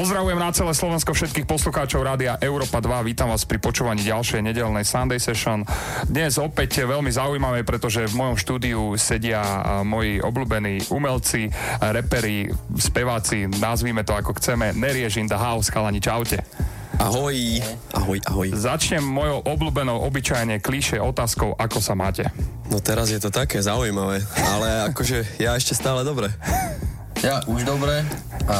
Pozdravujem na celé Slovensko všetkých poslucháčov Rádia Európa 2. Vítam vás pri počúvaní ďalšej nedelnej Sunday Session. Dnes opäť veľmi zaujímavé, pretože v mojom štúdiu sedia moji obľúbení umelci, reperi, speváci, nazvíme to ako chceme. Neriež in the house, chalani, čaute. Ahoj, ahoj, ahoj. Začnem mojou obľúbenou obyčajne klíše otázkou, ako sa máte. No teraz je to také zaujímavé, ale akože ja ešte stále dobre. Ja už dobre a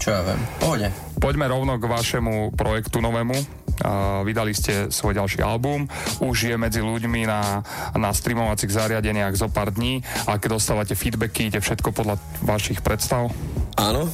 čo ja viem, pohode. Poďme rovno k vašemu projektu novému. Uh, vydali ste svoj ďalší album, už je medzi ľuďmi na, na streamovacích zariadeniach zo pár dní a keď dostávate feedbacky, ide všetko podľa vašich predstav? Áno,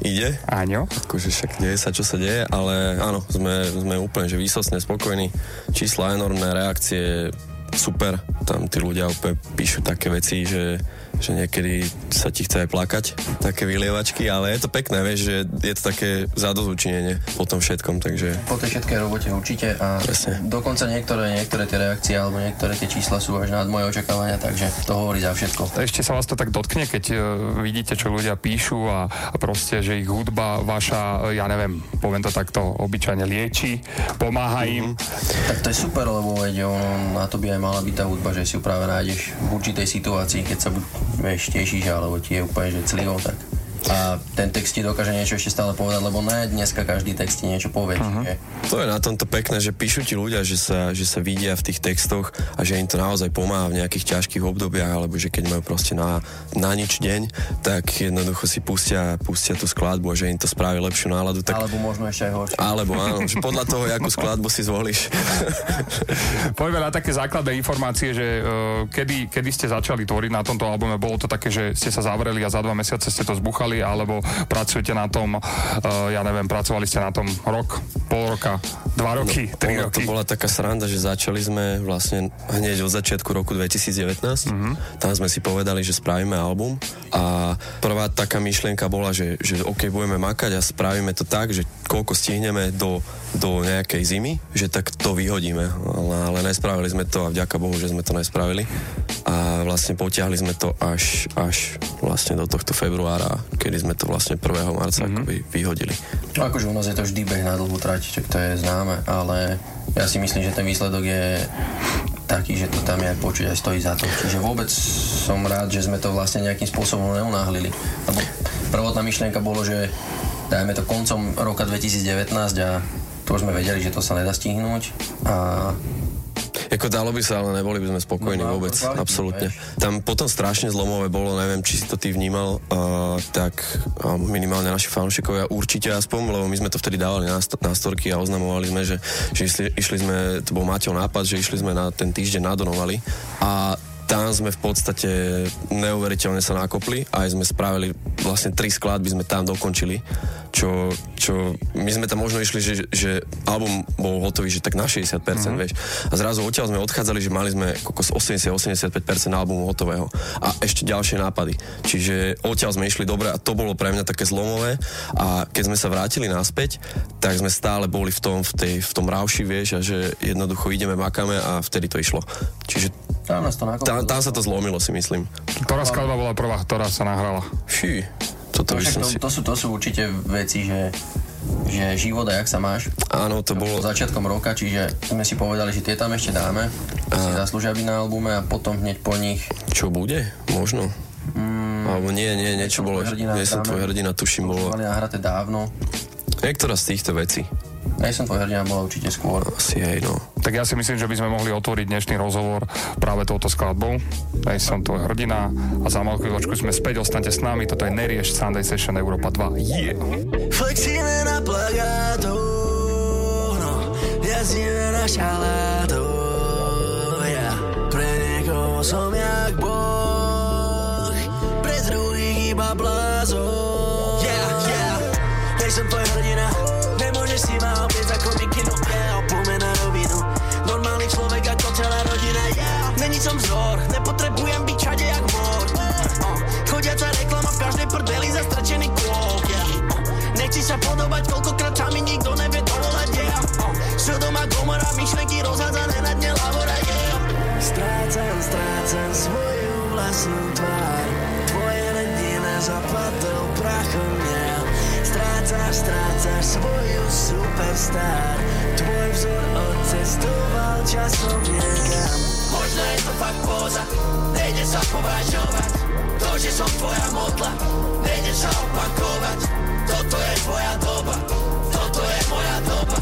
ide. Áno. Akože však deje sa, čo sa deje, ale áno, sme, sme úplne že výsostne spokojní. Čísla enormné, reakcie super. Tam tí ľudia úplne píšu také veci, že že niekedy sa ti chce aj plakať, také vylievačky, ale je to pekné, vieš, že je to také zadozučinenie po tom všetkom, takže... Po tej všetkej robote určite a Presne. dokonca niektoré, niektoré tie reakcie alebo niektoré tie čísla sú až nad moje očakávania, takže to hovorí za všetko. Ešte sa vás to tak dotkne, keď uh, vidíte, čo ľudia píšu a, a proste, že ich hudba vaša, ja neviem, poviem to takto, obyčajne lieči, pomáha im. Mm-hmm. Tak to je super, lebo veď ono, na to by aj mala byť tá hudba, že si ju práve nájdeš v určitej situácii, keď sa vieš, tešíš, alebo ti je úplne, že clivo, tak a ten text ti dokáže niečo ešte stále povedať, lebo ne dneska každý text ti niečo povie. Uh-huh. To je na tomto pekné, že píšu ti ľudia, že sa, že sa vidia v tých textoch a že im to naozaj pomáha v nejakých ťažkých obdobiach, alebo že keď majú proste na, na nič deň, tak jednoducho si pustia, pustia tú skladbu a že im to spraví lepšiu náladu. Tak... Alebo možno ešte aj horšie. Alebo áno, že podľa toho, akú skladbu si zvolíš. Poďme na také základné informácie, že uh, kedy, kedy ste začali tvoriť na tomto albume, bolo to také, že ste sa zavreli a za dva mesiace ste to zbuchali pracovali, alebo pracujete na tom, uh, ja neviem, pracovali ste na tom rok, pol roka, dva roky, no, tri roky? To bola taká sranda, že začali sme vlastne hneď od začiatku roku 2019. Mm-hmm. Tam sme si povedali, že spravíme album a prvá taká myšlienka bola, že, že OK, budeme makať a spravíme to tak, že koľko stihneme do, do nejakej zimy, že tak to vyhodíme. Ale, ale nespravili sme to a vďaka Bohu, že sme to nespravili. A vlastne potiahli sme to až, až vlastne do tohto februára, kedy sme to vlastne 1. marca mm-hmm. akoby vyhodili. No akože u nás je to vždy beh na dlhú trať, čo to je známe, ale ja si myslím, že ten výsledok je taký, že to tam je počuť aj stojí za to. Čiže vôbec som rád, že sme to vlastne nejakým spôsobom neunáhlili. Lebo prvotná myšlienka bolo, že dajme to koncom roka 2019 a to už sme vedeli, že to sa nedá stihnúť a Jako dalo by sa, ale neboli by sme spokojní no, vôbec, absolútne. Tam potom strašne zlomové bolo, neviem, či si to ty vnímal, uh, tak uh, minimálne naši fanúšikovia určite aspoň, lebo my sme to vtedy dávali na, st- na storky a oznamovali sme, že, že išli, išli sme, to bol Maťov nápad, že išli sme na ten týždeň nadonovali a tam sme v podstate neuveriteľne sa nakopli a aj sme spravili vlastne tri skladby sme tam dokončili, čo, čo my sme tam možno išli, že, že album bol hotový, že tak na 60%, mm-hmm. vieš. A zrazu odtiaľ sme odchádzali, že mali sme kokos 80-85% albumu hotového a ešte ďalšie nápady. Čiže odtiaľ sme išli dobre a to bolo pre mňa také zlomové a keď sme sa vrátili naspäť, tak sme stále boli v tom, v, tej, v tom rauši, vieš, a že jednoducho ideme, makáme a vtedy to išlo. Čiže tam, nás to tam, tam sa to zlomilo, si myslím. Ktorá skladba bola prvá, ktorá sa nahrala? Fí, toto to, to, si... to, sú, to sú určite veci, že že život a jak sa máš. Áno, to bolo... Začiatkom roka, čiže sme si povedali, že tie tam ešte dáme, a... si zaslúžia byť na albume a potom hneď po nich... Čo bude? Možno. Mm, Alebo nie, nie, niečo bolo... Hrdina, nie som tvoj hrdina, tuším, bolo... Mali nahraté dávno. Niektorá z týchto vecí. Ja som tvoj hrdina bola určite skôr. Asi hej, no. Tak ja si myslím, že by sme mohli otvoriť dnešný rozhovor práve touto skladbou. Ja som tvoj hrdina a za malú chvíľočku sme späť, ostaňte s nami, toto je Nerieš Sunday Session Európa 2. Yeah! Flexíme na plagátu, no, jazdíme na šalátu, yeah. Pre niekoho som jak boh, pre druhých iba blázon. Yeah, yeah, ja som tvoj hrdina, nechci sa podobať, koľkokrát sa mi nikto nevie dovolať, yeah. uh, Sodoma, Gomora, myšlenky rozhádzané na dne lavora, yeah. Strácam, strácam svoju vlastnú tvár, tvoje redina zapadol prachom, yeah. Strácaš, strácaš svoju superstar Tvoj vzor odcestoval časom niekam Možno je to fakt póza, nejde sa považovať To, že som tvoja modla, nejde sa opakovať Toto je tvoja doba, toto je moja doba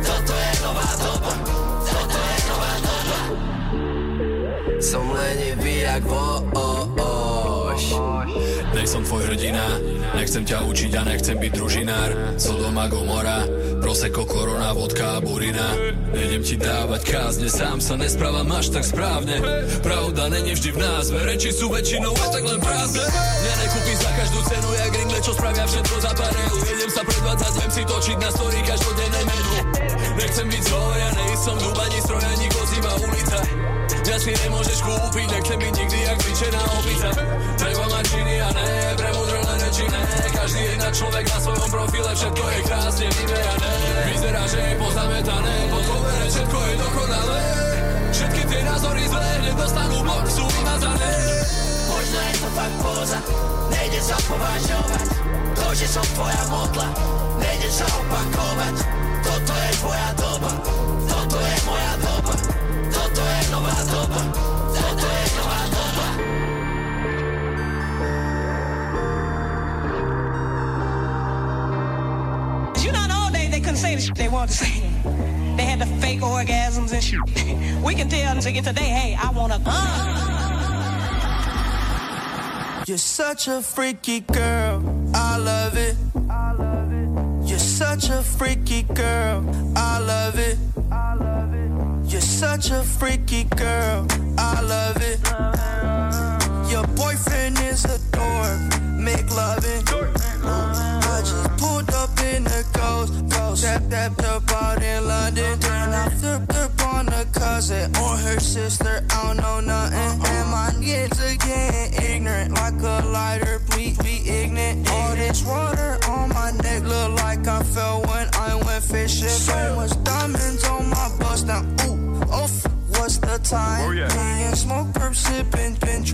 Toto je nová doba, toto je nová doba. Som lenivý jak vo, som tvoj hrdina, nechcem ťa učiť a nechcem byť družinár. Sodoma Gomora, proseko, korona, vodka a burina. Nejdem ti dávať kázne, sám sa nesprávam až tak správne. Pravda není vždy v názve, reči sú väčšinou aj tak len prázdne. Mňa nekúpi za každú cenu, jak ringle, čo spravia všetko za pár Idem sa predvádzať, viem si točiť na story každodenné menu. Nechcem byť zhoria, nejsem dub ani stroj, ani koz, iba ulica. Mňa si nemôžeš kúpiť, nechcem byť nikdy jak cvičená opica Treba človek na svojom profile, všetko je krásne vymerané. Vyzerá, že je pozametané, pod kovere všetko je dokonalé. Všetky tie názory zlé, nedostanú blok, sú vymazané Možno je to fakt póza, nejde sa považovať. To, že som tvoja modla, nejde sa opakovať. Toto je tvoja doba, say the shit they wanted to say. They had the fake orgasms and shit. We can tell them to get today, hey, I wanna. Uh. You're such a freaky girl, I love it. You're such a freaky girl, I love it. You're such a freaky girl, I love it. Your boyfriend is a dork, make loving. I just pulled in the ghost, ghost. That that up out in London. Then I flipped up on a cousin or her sister. I don't know nothing. And my kids again ignorant, like a lighter. Please be ignorant. All this water on my neck look like I fell when I went fishing. So much diamonds on my bust now. Ooh, oh. What's the time? Oh, yeah. Me and smoke, perp, sipping, pinch.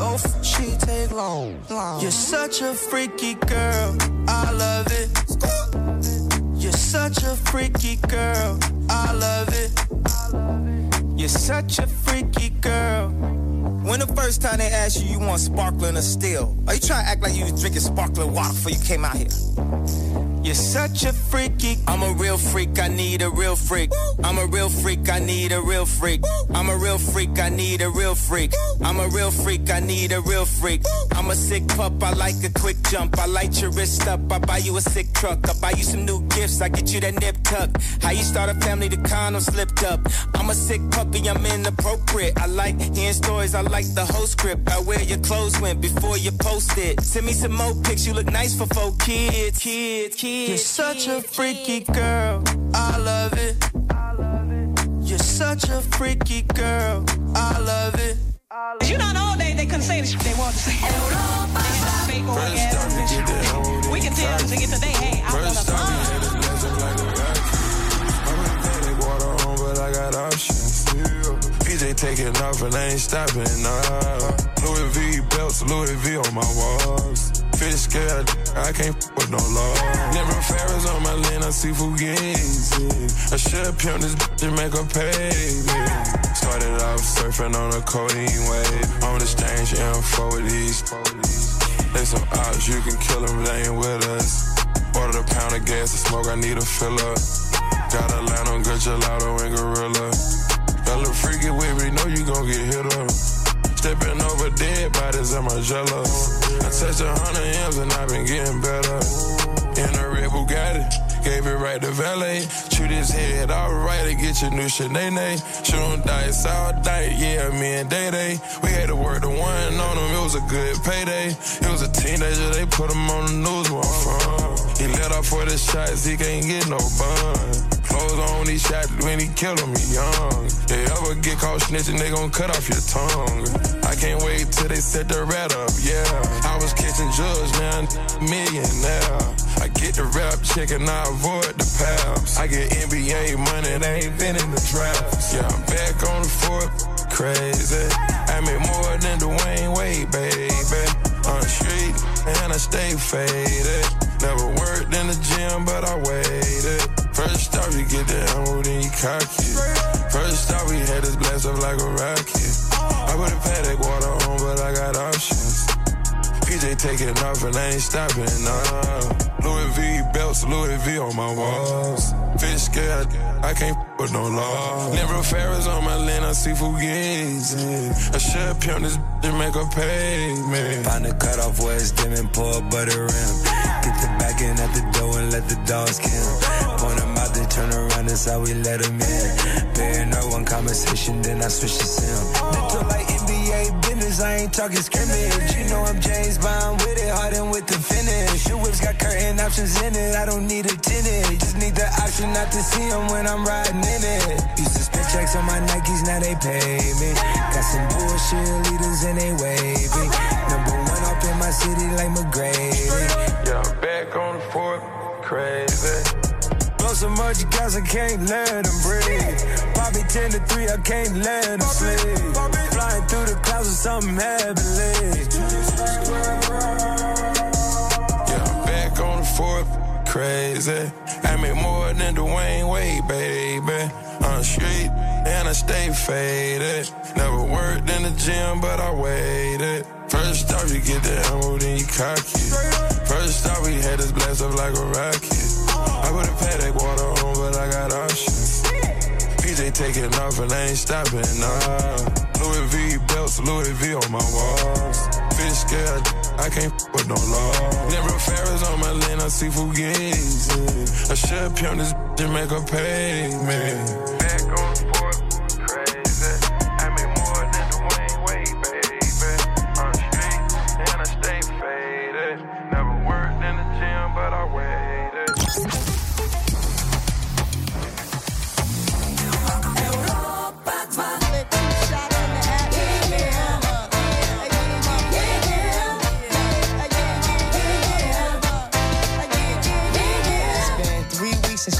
Oh, she take long, long. You're such a freaky girl. I love it. You're such a freaky girl. I love it. You're such a freaky girl. When the first time they asked you, you want sparkling or still? Are you trying to act like you was drinking sparkling water before you came out here? You're such a freaky. I'm a real freak, I need a real freak. I'm a real freak, I need a real freak. I'm a real freak, I need a real freak. I'm a real freak, I need a real freak. I'm a sick pup, I like a quick jump. I light your wrist up, I buy you a sick truck. I buy you some new gifts, I get you that nip tuck. How you start a family, the condom slipped up. I'm a sick puppy, I'm inappropriate. I like hearing stories, I like the whole script. I wear your clothes went before you post it. Send me some more pics, you look nice for four kids, kids, kids. You're such a freaky girl. I love it. You're such a freaky girl. I love it. You know, all day they couldn't say the shit they wanted to say. They had the fake orgasms and shit. We can tell them to get today, hey, I wanna. Baby water on but I got options. PJ taking off and I ain't stopping now. Louis V belts, Louis V on my walls. Fish scale, I can't with no law. Never Ferris on my lane, I see Fugazi. I should pimp this bitch and make her pay me. Started off surfing on a codeine wave. On the strange info with these. They some odds, you can kill them, they ain't with us. Ordered a pound of gas to smoke, I need a filler. Got a line on good gelato and gorilla. Little freaky with me, know you gon' get hit up. Stepping over dead bodies, I'm a jello. I touched a hundred M's and I've been getting better. In a red Bugatti, gave it right to valet. Shoot his head alright to get your new Sinead. Shooting dice all night, yeah, me and Day Day. We had to work the one on him, it was a good payday. It was a teenager, they put him on the news where I'm from. He let off for the shots, he can't get no bun. Clothes on, he shot when he killed him, he young. They ever get caught snitching, they gon' cut off your tongue. Can't wait till they set the rat up, yeah. I was catching drugs, now millionaire. I get the rap check and I avoid the paps. I get NBA money, they ain't been in the drafts. Yeah, I'm back on the fourth, crazy. I make more than Dwayne Wade, baby. On the street, and I stay faded. Never worked in the gym, but I waited. First off, you get the ammo, then you cock it. We had this blast up like a rocket. I put a paddock water on, but I got options. PJ taking off and I ain't stopping, nah. Louis V belts, Louis V on my walls. Fish scale, I can't f- with no law. Never Ferris on my land, I see Fugazi. I should pimp this to make a pay, man. Find a cut off where it's dim and pour a butter rim. Get the back in at the door and let the dogs kill. Point them out, they turn around, that's how we let them in. Bearing no one conversation, then I switch to sim. Mental like NBA business, I ain't talking scrimmage. You know I'm James Bond with it, hardened with the finish. Your whips got curtain options in it, I don't need a tenant. Just need the option not to see them when I'm riding in it. Used to spend checks on my Nikes, now they pay me. Got some bullshit leaders and they waving. Number one up in my city like McGrady. Yeah, I'm back on the fourth, crazy. Blow so much gas, I can't let them breathe. Bobby 10 to 3, I can't let them sleep. Flying through the clouds with something heavenly. Yeah, I'm back on the fourth, crazy. I make more than Dwayne Wade, baby. On the street, and I stay faded. Never worked in the gym, but I waited. First off, you get the ammo, then you cock it. First off, we had this blast up like a rocket. I put a paddock water on, but I got options. PJ taking off and I ain't stopping, nah. Louis V belts, Louis V on my walls. Fish scale, I can't f- with no law. Never Ferris on my lane, I see Fugazi. I should pimp this to make her pay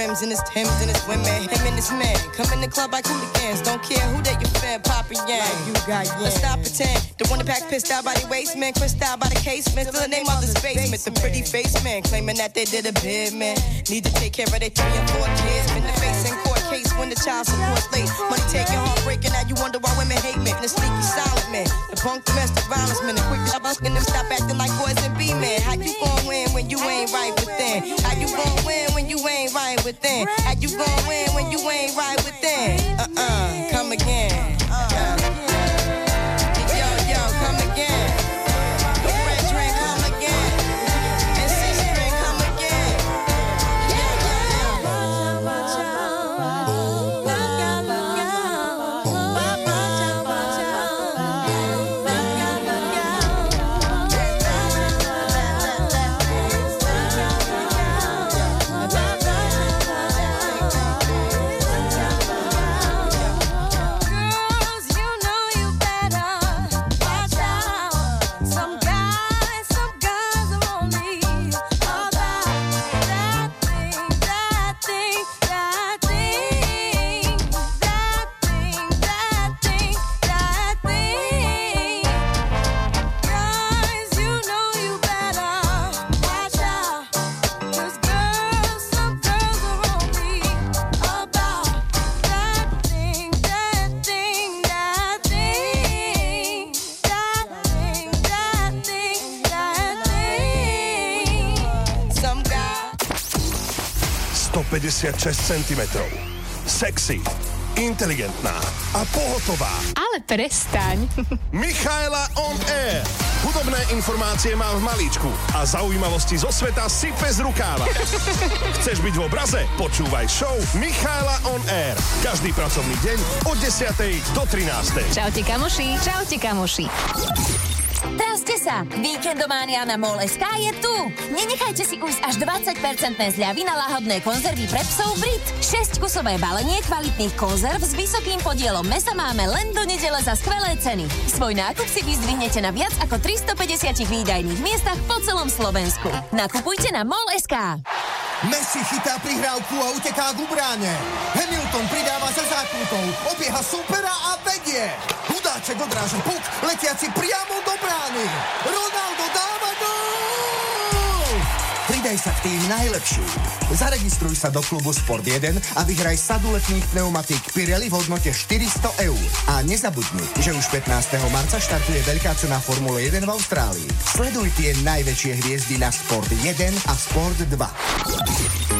Rims and his Timbs and his women. Him and his man come in the club like hooligans. Don't care who they your fan, Papa Yang. You got Let's stop pretend. The one that pack pissed out by the waist man, crissed out by the casement. Still the name of the basement. The pretty face man claiming that they did a bid man. Need to take care of their three and four kids. Been the face in court case when the child support's late. Money taking, heartbreaking. Now you wonder why women hate men. The sneaky silent man, the punk domestic violence man, the quick job asking them stop acting like boys and be men. How you gon' win when you ain't right within? How you gon' win when you ain't right within? How you gon' win when you ain't right within? Uh-uh, come again. 156 cm. Sexy, inteligentná a pohotová. Ale prestaň. Michaela on air. Hudobné informácie mám v malíčku a zaujímavosti zo sveta sype z rukáva. Chceš byť v obraze? Počúvaj show Michaela on air. Každý pracovný deň od 10. do 13. Čaute kamoši. Čaute kamoši. Trazte sa! Víkendománia na MOL.sk je tu! Nenechajte si ujsť až 20% zľavy na láhodné konzervy pre psov Brit. 6 kusové balenie kvalitných konzerv s vysokým podielom mesa máme len do nedele za skvelé ceny. Svoj nákup si vyzdvihnete na viac ako 350 výdajných miestach po celom Slovensku. Nakupujte na MOL.sk. Messi chytá prihrávku a uteká k bráne. Hamilton pridáva za zákrutou, obieha supera a vedie. Hudáček odráža puk, letiaci priamo do brány. Ronaldo dáva gol! Pridaj sa k tým najlepším. Zaregistruj sa do klubu Sport 1 a vyhraj sadu letných pneumatík Pirelli v hodnote 400 eur. A nezabudni, že už 15. marca štartuje veľká cena Formule 1 v Austrálii. Sleduj tie najväčšie hviezdy na Sport 1 a Sport 2.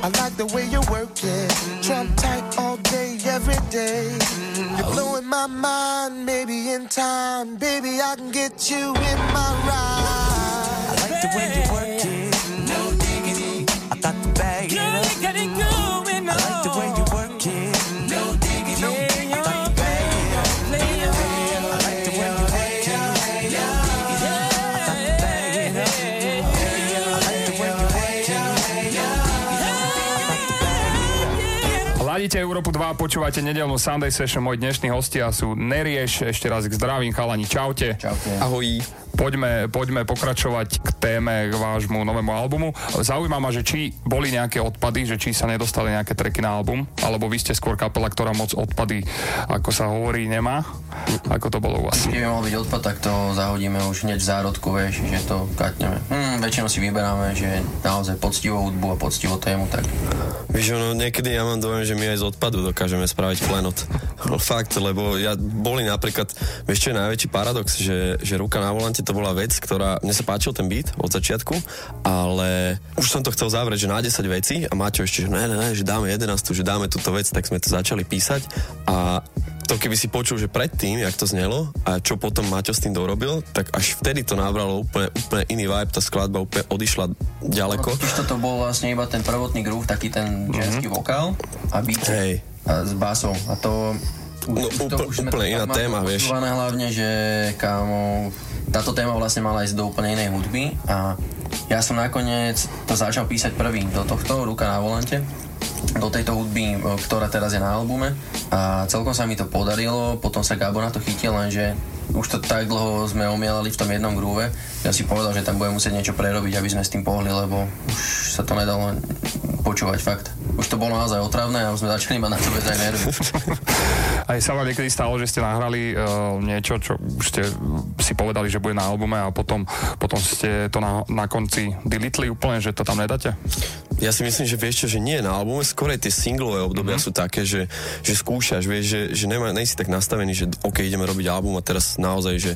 I like the way you work it. Trump tight all day, every day. You're blowing my mind, maybe in time. Baby, I can get you in my ride. I like the way you work it. No diggity. I got the bag it Ladíte Európu 2 a počúvate nedelnú Sunday Session. Môj dnešní hostia sú Nerieš. Ešte raz k zdravím, chalani. Čaute. Čaute. Ahoj. Poďme, poďme pokračovať k téme, k vášmu novému albumu. Zaujíma ma, že či boli nejaké odpady, že či sa nedostali nejaké treky na album, alebo vy ste skôr kapela, ktorá moc odpady, ako sa hovorí, nemá. Ako to bolo u vás? Keby mal byť odpad, tak to zahodíme už hneď v zárodku, vieš, že to katneme. Hm, väčšinou si vyberáme, že naozaj poctivú hudbu a poctivú tému, tak... Víš, ono, niekedy ja mám dojem, že my aj z odpadu dokážeme spraviť klenot. No, fakt, lebo ja boli napríklad, vieš čo je najväčší paradox, že, že ruka na volante to bola vec, ktorá, mne sa páčil ten beat od začiatku, ale už som to chcel zavrieť, že na 10 vecí a Maťo ešte, že ne, ne, ne, že dáme 11, že dáme túto vec, tak sme to začali písať a to keby si počul, že predtým, jak to znelo a čo potom Maťo s tým dorobil, tak až vtedy to nabralo úplne, úplne iný vibe, tá skladba úplne odišla ďaleko. Totiž toto bol vlastne iba ten prvotný groove, taký ten ženský mm-hmm. vokál a beat Hej. a s basou. A to No, úplne, úplne iná téma, vieš. hlavne, že kámo, táto téma vlastne mala ísť do úplne inej hudby a Ja som nakoniec to začal písať prvý do tohto, Ruka na volante do tejto hudby, e, ktorá teraz je na albume. A celkom sa mi to podarilo, potom sa Gabo na to chytil, lenže už to tak dlho sme omielali v tom jednom grúve, ja si povedal, že tam budem musieť niečo prerobiť, aby sme s tým pohli, lebo už sa to nedalo počúvať fakt. Už to bolo naozaj otravné a už sme začali mať na to aj nervy. Aj sa vám niekedy stalo, že ste nahrali uh, niečo, čo už ste si povedali, že bude na albume a potom, potom ste to na, na konci delitli úplne, že to tam nedáte? Ja si myslím, že vieš čo, že nie na albume, skôr tie singlové obdobia mm-hmm. sú také, že, že skúšaš, vieš, že, že nemá, nej si tak nastavený, že OK, ideme robiť album a teraz naozaj, že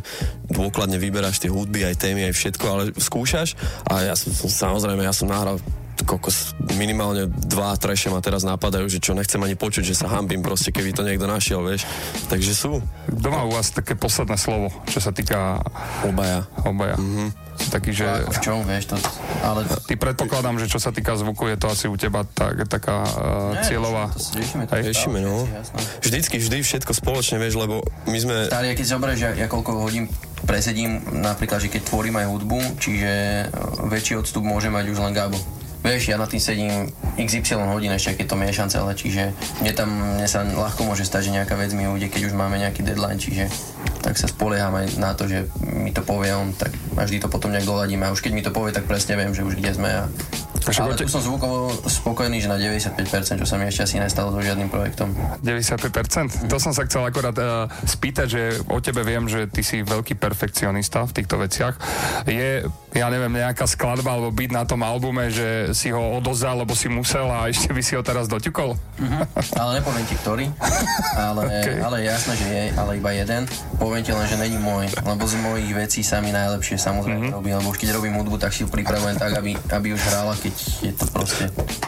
dôkladne vyberáš tie hudby, aj témy, aj všetko, ale skúšaš a ja som, samozrejme, ja som nahral kokos, minimálne dva treše ma teraz napadajú, že čo nechcem ani počuť, že sa hambím proste, keby to niekto našiel, vieš. Takže sú. Doma u vás také posledné slovo, čo sa týka... Obaja. Obaja. Mm-hmm. Taký, že... v čom, vieš, to... Ale... Ty predpokladám, že čo sa týka zvuku, je to asi u teba tak, taká uh, Nie, cieľová... riešime, to riešime, no. Vždycky, vždy všetko spoločne, vieš, lebo my sme... Starý, keď zoberieš, ja, ja koľko hodín presedím, napríklad, že keď tvorím aj hudbu, čiže väčší odstup môže mať už len Gabo. Vieš, ja na tým sedím XY hodín ešte, keď to miešam celé, čiže mne tam mne sa ľahko môže stať, že nejaká vec mi ujde, keď už máme nejaký deadline, čiže tak sa spolieham aj na to, že mi to povie on, tak a vždy to potom nejak doladíme a už keď mi to povie, tak presne viem, že už kde sme a ale tu som zvukovo spokojný, že na 95%, čo sa mi ešte asi nestalo so žiadnym projektom. 95%? Mm. To som sa chcel akorát uh, spýtať, že o tebe viem, že ty si veľký perfekcionista v týchto veciach. Je, ja neviem, nejaká skladba alebo byť na tom albume, že si ho odozdal, lebo si musel a ešte by si ho teraz doťukol? Mm-hmm. Ale nepoviem ti, ktorý. Ale, okay. ale jasné, že je, ale iba jeden. Poviem ti len, že není môj, lebo z mojich vecí sa mi najlepšie samozrejme mm-hmm. robí, lebo už keď robím hudbu, tak si ju pripravujem tak, aby, aby už hrála, keď je to proste...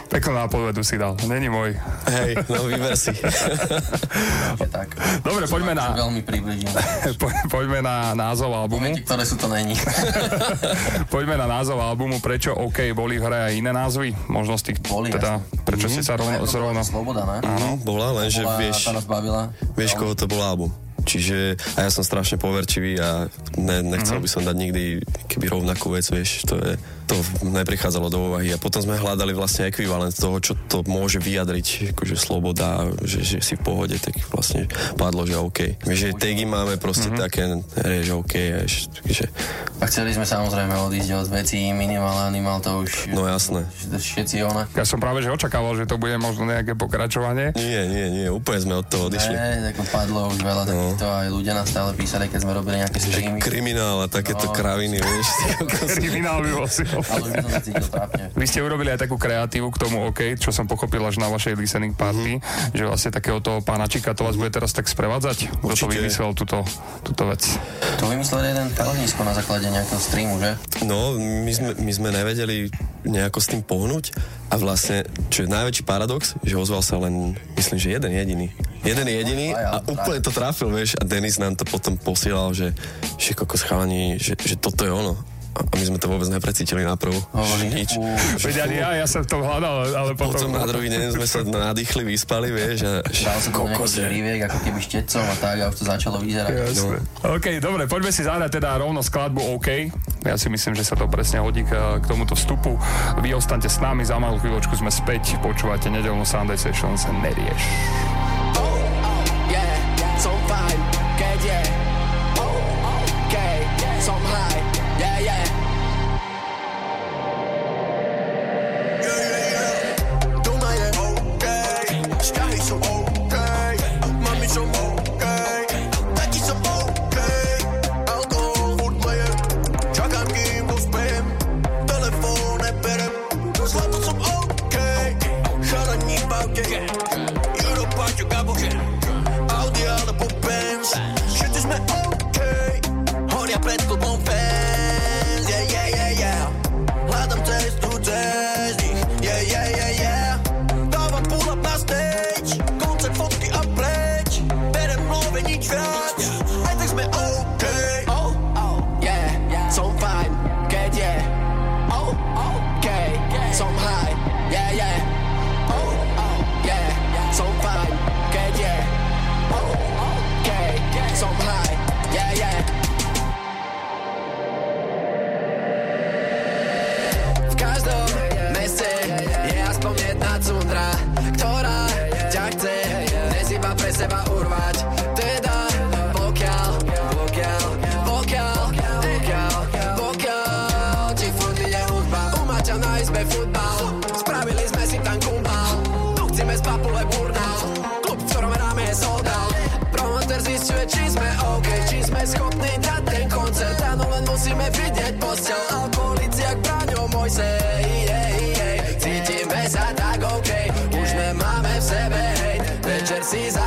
Peknú nápovedu si dal, není môj. Hej, no vyber si. tak. Dobre, poďme na... Veľmi približím. Po, poďme na názov albumu. Momenty, ktoré sú to není. poďme na názov albumu, prečo OK, boli v hre aj iné názvy? Možno z tých, boli, teda, prečo mm-hmm. si sa rovno... Zrovna... Sloboda, ne? Áno, bola, lenže vieš... Vieš, koho to bol album? Čiže a ja som strašne poverčivý a ne, nechcel uh-huh. by som dať nikdy keby rovnakú vec, vieš, to je to neprichádzalo do úvahy a potom sme hľadali vlastne ekvivalent toho, čo to môže vyjadriť, akože sloboda, že, že si v pohode, tak vlastne padlo, že OK. My, že tagy máme proste mm-hmm. také, že OK. Až, takže... A chceli sme samozrejme odísť od vecí minimal, animal, to už... No jasné. Všetci ona. Ja som práve, že očakával, že to bude možno nejaké pokračovanie. Nie, nie, nie, úplne sme od toho odišli. Ne, tak padlo už veľa no. Takýchto, aj ľudia nás stále písali, keď sme robili nejaké streamy. Kriminál a takéto no. kraviny, vieš. Kriminál by bol vy ste urobili aj takú kreatívu k tomu OK, čo som pochopil až na vašej listening party, mm-hmm. že vlastne takého toho pána Čika to vás bude teraz tak sprevádzať? Kto to vymyslel túto, túto vec? To vymyslel jeden kalenisko na základe nejakého streamu, že? No, my sme, my sme nevedeli nejako s tým pohnúť a vlastne, čo je najväčší paradox, že ozval sa len, myslím, že jeden jediný. Jeden jediný a úplne to trafil, vieš, a Denis nám to potom posielal, že, že kokos chalani, že, že toto je ono a my sme to vôbec neprecítili na prvú. Nič. Veď ani ja, ja som to hľadal, ale potom... Potom na druhý deň sme sa nadýchli, vyspali, vieš, a Dal sa to nejaký ako keby štecom a tak, a už to začalo vyzerať. Jasne. No. OK, dobre, poďme si zahrať teda rovno skladbu OK. Ja si myslím, že sa to presne hodí k, k tomuto vstupu. Vy ostaňte s nami, za malú chvíľočku sme späť, počúvate nedelnú Sunday Sessions, nerieš. yeah. Nazis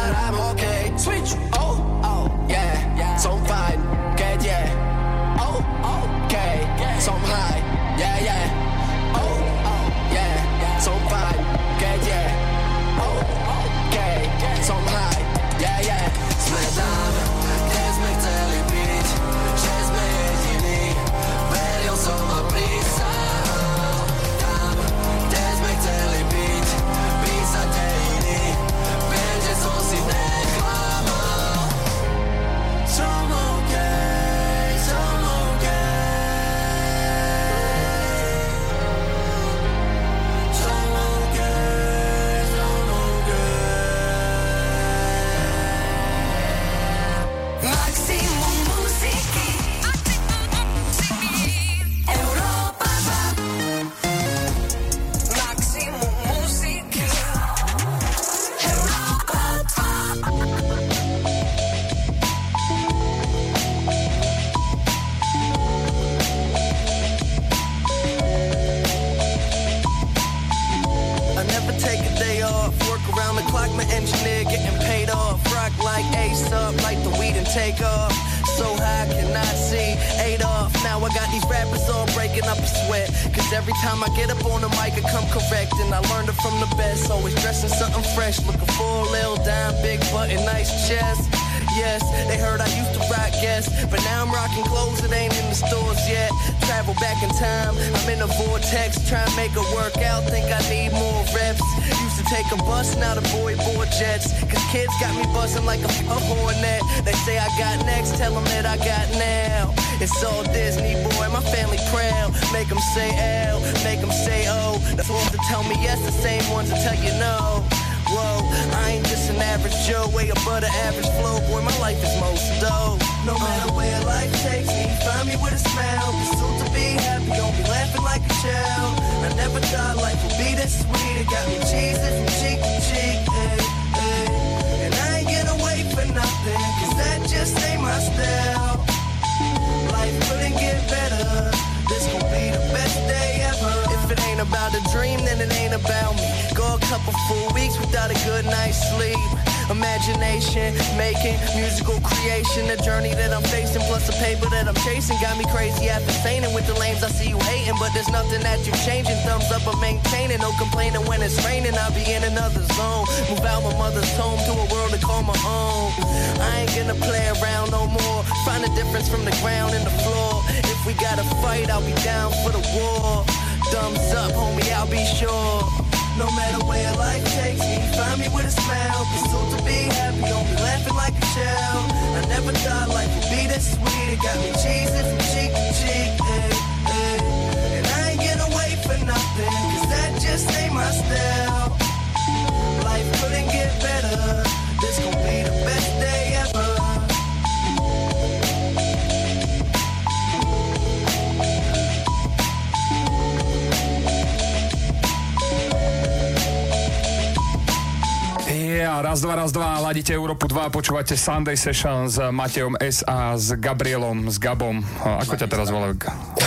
Raz, dva, raz, dva, ladíte Európu 2 počúvate Sunday Session s Mateom S. a s Gabrielom, s Gabom. Ako ťa teraz volajú?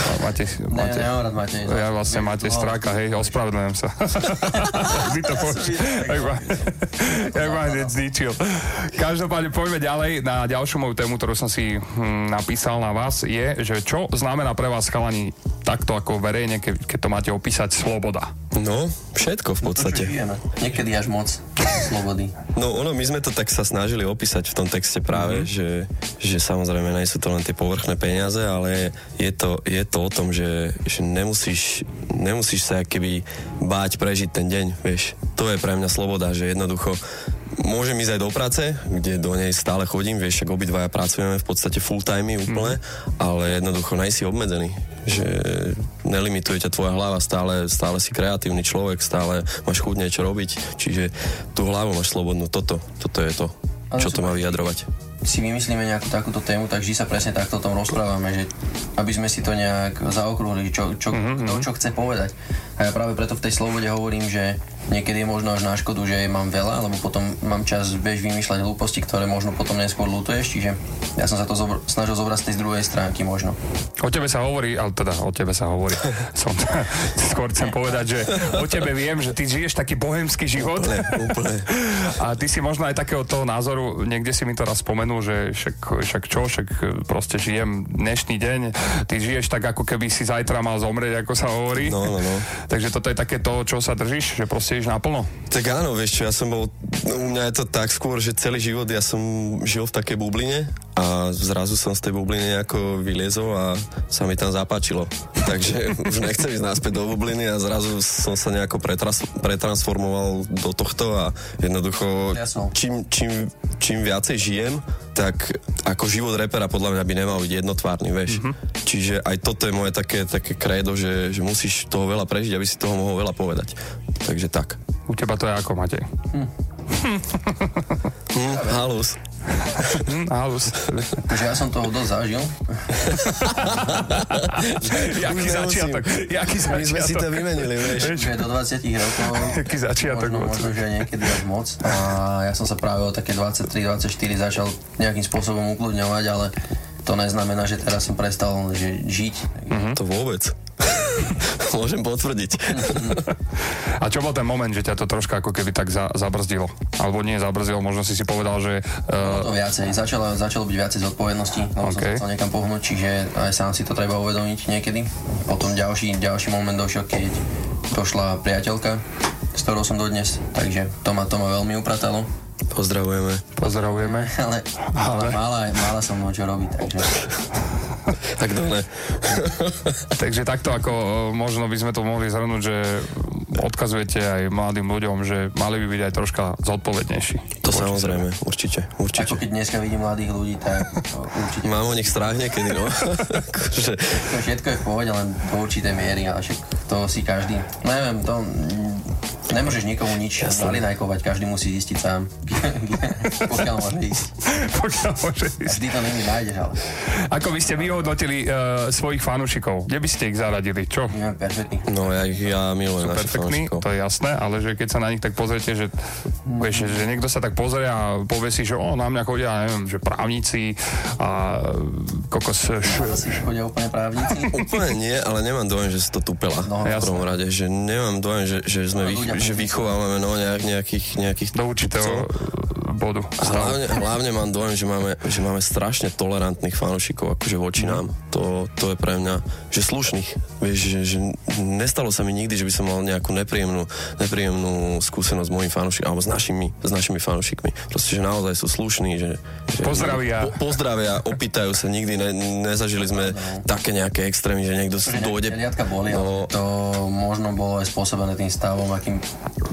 No, Matej, Matej, ne, nehovorím, Matej, ja vlastne Matej no. Stráka, hej, ospravedlňujem sa. Vy to počul. Jak ma hneď zničil. Každopádne poďme ďalej na ďalšiu moju tému, ktorú som si hm, napísal na vás, je, že čo znamená pre vás chalani takto ako verejne, ke, keď to máte opísať, sloboda? No, všetko v podstate. No to, Niekedy až moc slobody. No ono, my sme to tak sa snažili opísať v tom texte práve, mm-hmm. že, že samozrejme nie sú to len tie povrchné peniaze, ale je to, je to o tom, že, že nemusíš, nemusíš sa keby báť prežiť ten deň, vieš. To je pre mňa sloboda, že jednoducho môžem ísť aj do práce, kde do nej stále chodím, vieš, však obidvaja pracujeme v podstate full time úplne, mhm. ale jednoducho nejsi obmedzený, že nelimituje ťa tvoja hlava, stále, stále si kreatívny človek, stále máš chuť niečo robiť, čiže tú hlavu máš slobodnú, toto, toto je to, čo to má vyjadrovať si vymyslíme nejakú takúto tému, tak vždy sa presne takto o tom rozprávame, že aby sme si to nejak zaokrúhli, čo, čo, mm-hmm. kto čo chce povedať. A ja práve preto v tej slobode hovorím, že niekedy je možno až na škodu, že mám veľa, lebo potom mám čas bež vymýšľať hlúposti, ktoré možno potom neskôr lutuješ, čiže ja som sa to zobr- snažil zobrať z tej druhej stránky možno. O tebe sa hovorí, ale teda o tebe sa hovorí. Som, skôr chcem povedať, že o tebe viem, že ty žiješ taký bohemský život. Úplne, úplne. A ty si možno aj takého toho názoru, niekde si mi to raz spomenul, že však, však čo, však proste žijem dnešný deň, ty žiješ tak, ako keby si zajtra mal zomrieť, ako sa hovorí. No, no, no. Takže toto je také to, čo sa držíš, že proste ješ naplno. Tak áno, vieš čo, ja som bol, no, u mňa je to tak skôr, že celý život ja som žil v takej bubline a zrazu som z tej bubliny nejako vyliezol a sa mi tam zapáčilo. Takže už nechcem ísť naspäť do bubliny a zrazu som sa nejako pretras- pretransformoval do tohto a jednoducho čím, čím, čím viacej žijem, tak ako život repera podľa mňa by nemal byť jednotvárny, vieš. Mm-hmm. Čiže aj toto je moje také, také krédo, že, že musíš toho veľa prežiť, aby si toho mohol veľa povedať. Takže tak. U teba to je ako, Matej? Hm, halus. Hm, halus. Takže ja som toho dosť zažil. jaký začiatok, jaký začiatok. My sme si to vymenili, vieš. Že do 20 rokov. Jaký začiatok. Možno, možno, že niekedy až moc. A ja som sa práve o také 23-24 začal nejakým spôsobom ukludňovať, ale to neznamená, že teraz som prestal že žiť. Mm-hmm. To vôbec. Môžem potvrdiť. A čo bol ten moment, že ťa to troška ako keby tak za, zabrzdilo? Alebo nie zabrzdilo, možno si si povedal, že... Uh... to viacej. Začalo, začalo byť viacej zodpovedností, lebo okay. som sa niekam pohnúť, čiže aj sám si to treba uvedomiť niekedy. Potom ďalší, ďalší moment došiel, keď došla priateľka, s ktorou som dodnes, takže to ma, to ma veľmi upratalo. Pozdravujeme. Pozdravujeme. Ale, ale... Mala, mala som mnou čo robiť, takže... tak ne. takže takto ako možno by sme to mohli zhrnúť, že odkazujete aj mladým ľuďom, že mali by byť aj troška zodpovednejší. To samozrejme, určite, určite. Ako keď dneska vidím mladých ľudí, tak určite... Mám o nich strach niekedy, no. akože... to všetko je v pohode, len do určitej miery, ale však to si každý... Neviem, to Nemôžeš nikomu nič zalinajkovať, každý musí zistiť sám, pokiaľ môže ísť. pokiaľ môže ísť. Vždy to není nájdeš, ale... Ako by ste vyhodnotili uh, svojich fanúšikov? Kde by ste ich zaradili? Čo? Ja, perfektný. No ja, ich, ja milujem Sú perfektní, to je jasné, ale že keď sa na nich tak pozriete, že, vieš, že niekto sa tak pozrie a povie si, že o, na mňa chodia, neviem, že právnici a kokos... Š... chodia úplne právnici? úplne nie, ale nemám dojem, že si to tupela no, v prvom rade, že nemám dojem, že, že sme vych, že vychovávame no, nejak, nejakých, nejakých... Do určitého bodu. Hlavne, hlavne mám dojem, že máme, že máme strašne tolerantných fanúšikov akože voči nám. To, to je pre mňa, že slušných. Vieš, že, že nestalo sa mi nikdy, že by som mal nejakú nepríjemnú, nepríjemnú skúsenosť s mojimi fanúšikmi, alebo s našimi, s našimi fanúšikmi. Proste, že naozaj sú slušní, že, že pozdravia. Po, pozdravia, opýtajú sa, nikdy ne, nezažili sme také nejaké extrémy, že niekto si dôjde... Boli, no, to možno bolo aj spôsobené tým stavom, akým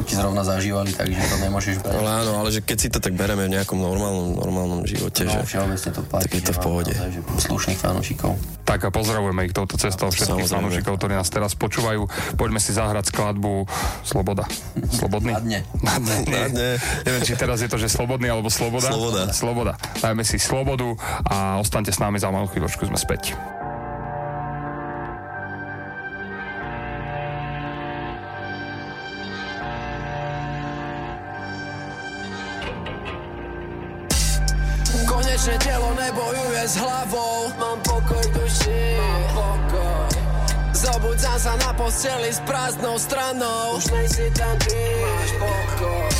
ti zrovna zažívali, takže to nemôžeš brať. Ale áno, ale že keď si to tak bereme v nejakom normálnom, normálnom živote, no, že, to platí, tak je to v pohode. Naozaj, že slušných fanúšikov. Tak a pozdravujeme ich touto cestou všetkých fanúšikov, ktorí nás teraz počúvajú. Poďme si zahrať skladbu Sloboda. Slobodný? Na dne. Na dne. Na dne. Neviem, či teraz je to, že Slobodný alebo Sloboda. Sloboda. Sloboda. Dajme si Slobodu a ostaňte s nami za malú chvíľočku, sme späť. Konečne telo nebojuje s hlavou Mám pokoj Zobudzam sa na posteli s prázdnou stranou. Už nejsi tam ty. Máš pokoj.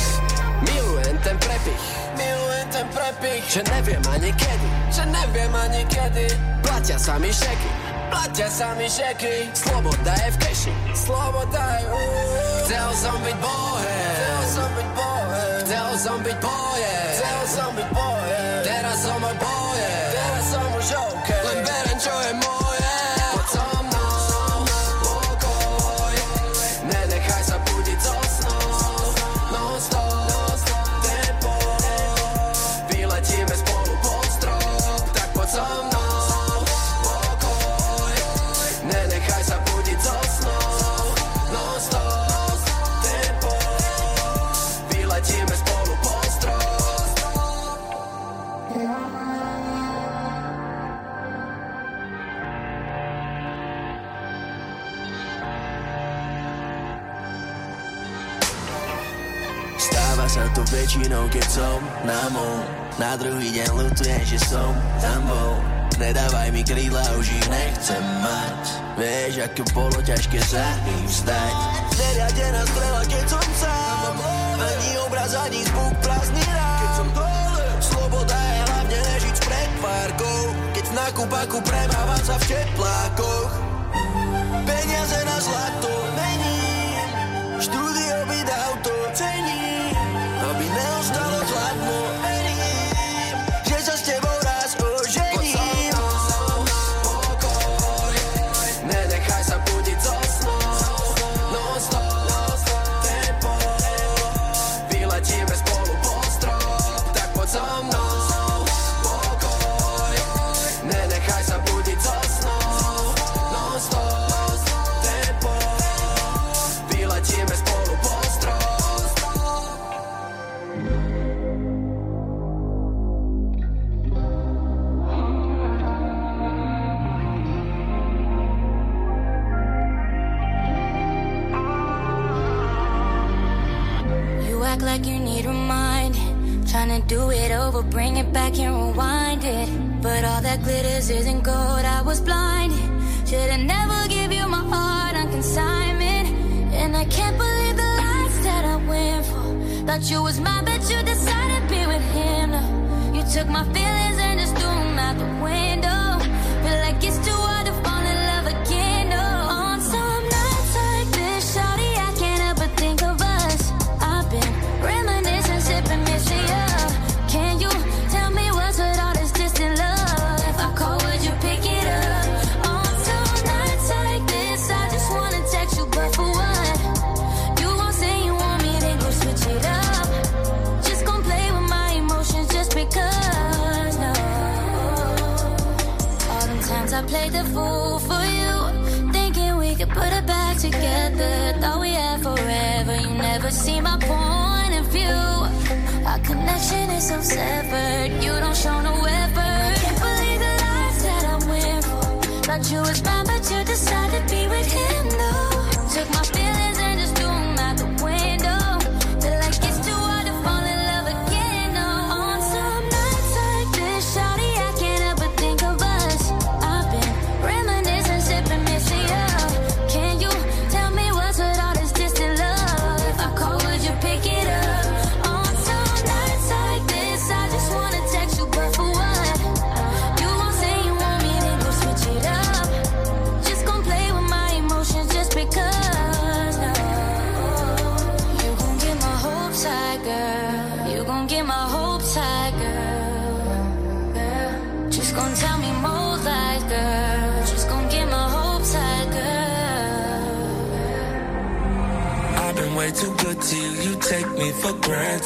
Milujem ten prepich. Milujem ten prepich. Že neviem ani kedy. Že neviem ani kedy. Platia sa mi šeky. Platia sa mi šeky. Sloboda je v keši. Sloboda je uh. Chcel som byť bohem. Chcel som byť bohem. Chcel som byť bojem som na mou. Na druhý deň lutujem, že som tam bol. Nedávaj mi krídla, už ich nechcem mať. Vieš, ako bolo ťažké sa im vzdať. Zeriadená strela, keď som sám. Ani obraz, ani zvuk, prázdny rád Keď som dole. Sloboda je hlavne ležiť pred párkou Keď na kupaku premávam sa v teplákoch. Peniaze na zlato mením Štúdio byt auto cením was blinded. Should've never give you my heart on consignment. And I can't believe the lies that I went for. Thought you was mine, but you decided to be with him. You took my feelings see my point of view. Our connection is so severed. You don't show no effort. Can't believe the lies that I went for. Thought you was mine, but you decided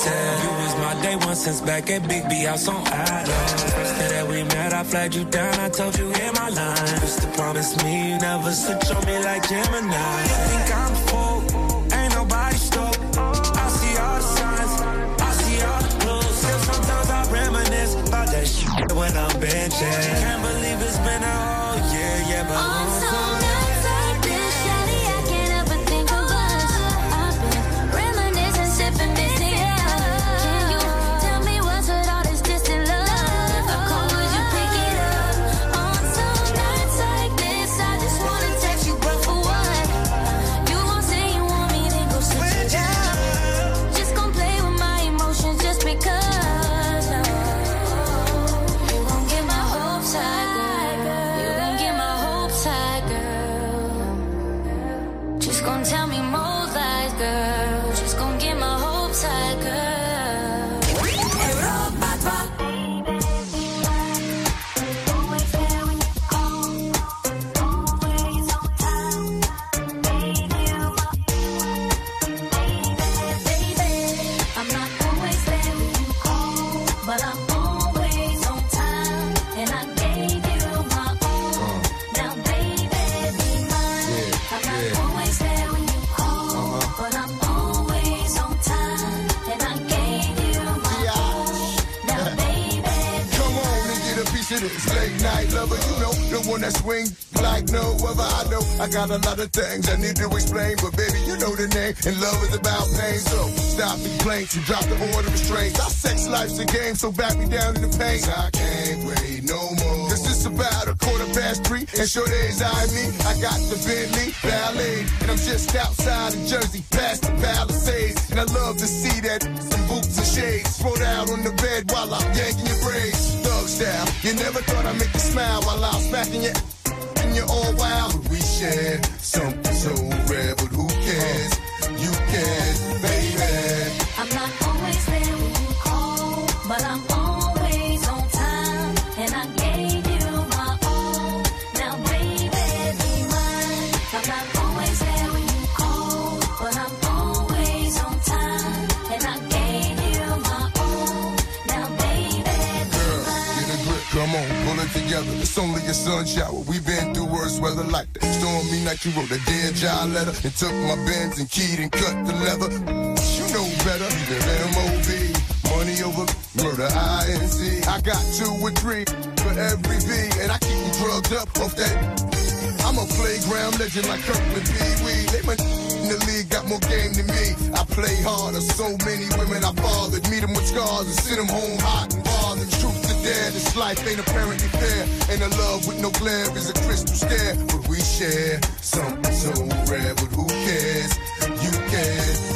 You was my day one since back at Big B House on Adams. First day that we met, I flagged you down, I told you in my line. Used to promise me you never switch on me like Gemini. You think I'm full, ain't nobody stoked. I see all the signs, I see all the clues. Still sometimes I reminisce about that shit when I'm benching. Can't believe it's been a that swing like no other. I know I got a lot of things I need to explain, but baby, you know the name, and love is about pain. So stop the complaints and drop the order of restraints. Our sex life's a game, so back me down in the paint. I can't wait no more. Cause it's about a quarter past three, and sure days eye me. I got the Bentley Ballet, and I'm just outside of Jersey, past the Palisades. And I love to see that some boots and shades spread out on the bed while I'm yanking your braids. You never thought I'd make you smile while I was smacking you. And you're all wild, but we share something so rare, but who cares? You can, together. It's only a sun shower. We've been through worse weather like that. Stormy night, you wrote a job letter and took my bends and keyed and cut the leather. You know better than MOB. Money over murder, INC. I got two or three for every V, and I keep them drugged up off that. I'm a playground legend like Kirkland Pee Wee. They my in the league got more game than me. I play harder. So many women I fathered. Meet them with scars and send them home hot and bothered. Truth to this life ain't apparently fair. And a love with no glare is a crystal stare. But we share something so rare. But who cares? You can,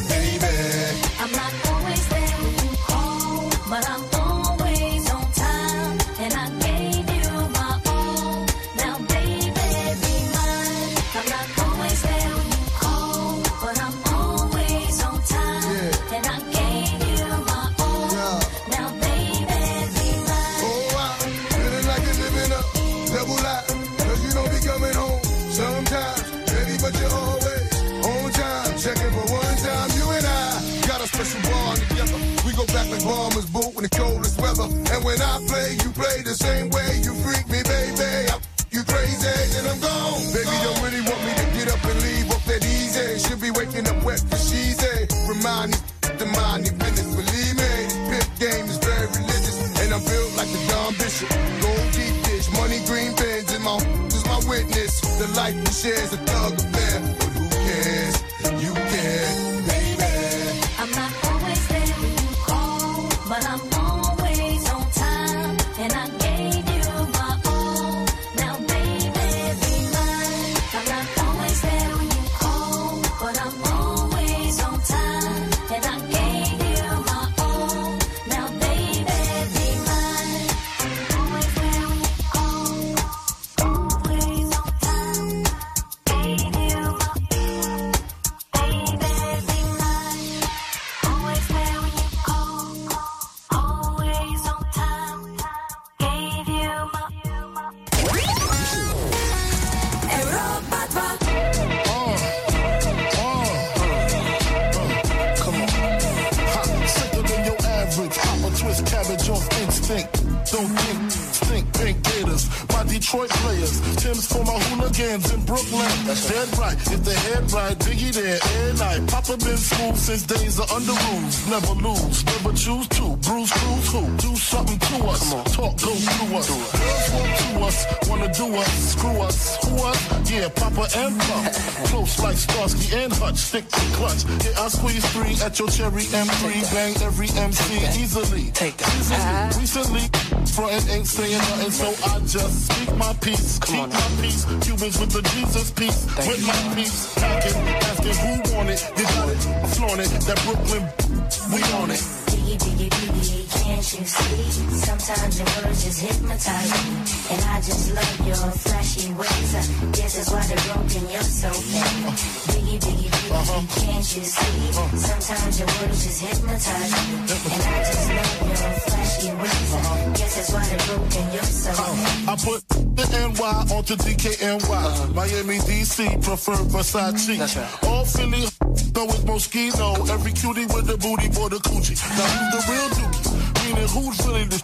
Stick to clutch. Yeah, I squeeze three at your cherry M3. Bang every MC easily. Take that. Recently, frontin' ain't saying nothing, so I just speak my peace. Keep my peace. Cubans with the Jesus peace. With my peace. Packing, asking who want it. You got it. Flaunt it. That Brooklyn, we on it. Biggie, biggie, biggie, can't you see? Sometimes your words just hypnotize me. And I just love your you see? Sometimes your words just hypnotize me. And I just love your flashy ways. I guess that's why they're broken, you're so fake. Uh, I put the NY onto DKNY. Miami, DC, prefer Versace. All Philly, though it's Moschino. Every cutie with the booty for the coochie. Now who's the real dookie? Meaning who's really the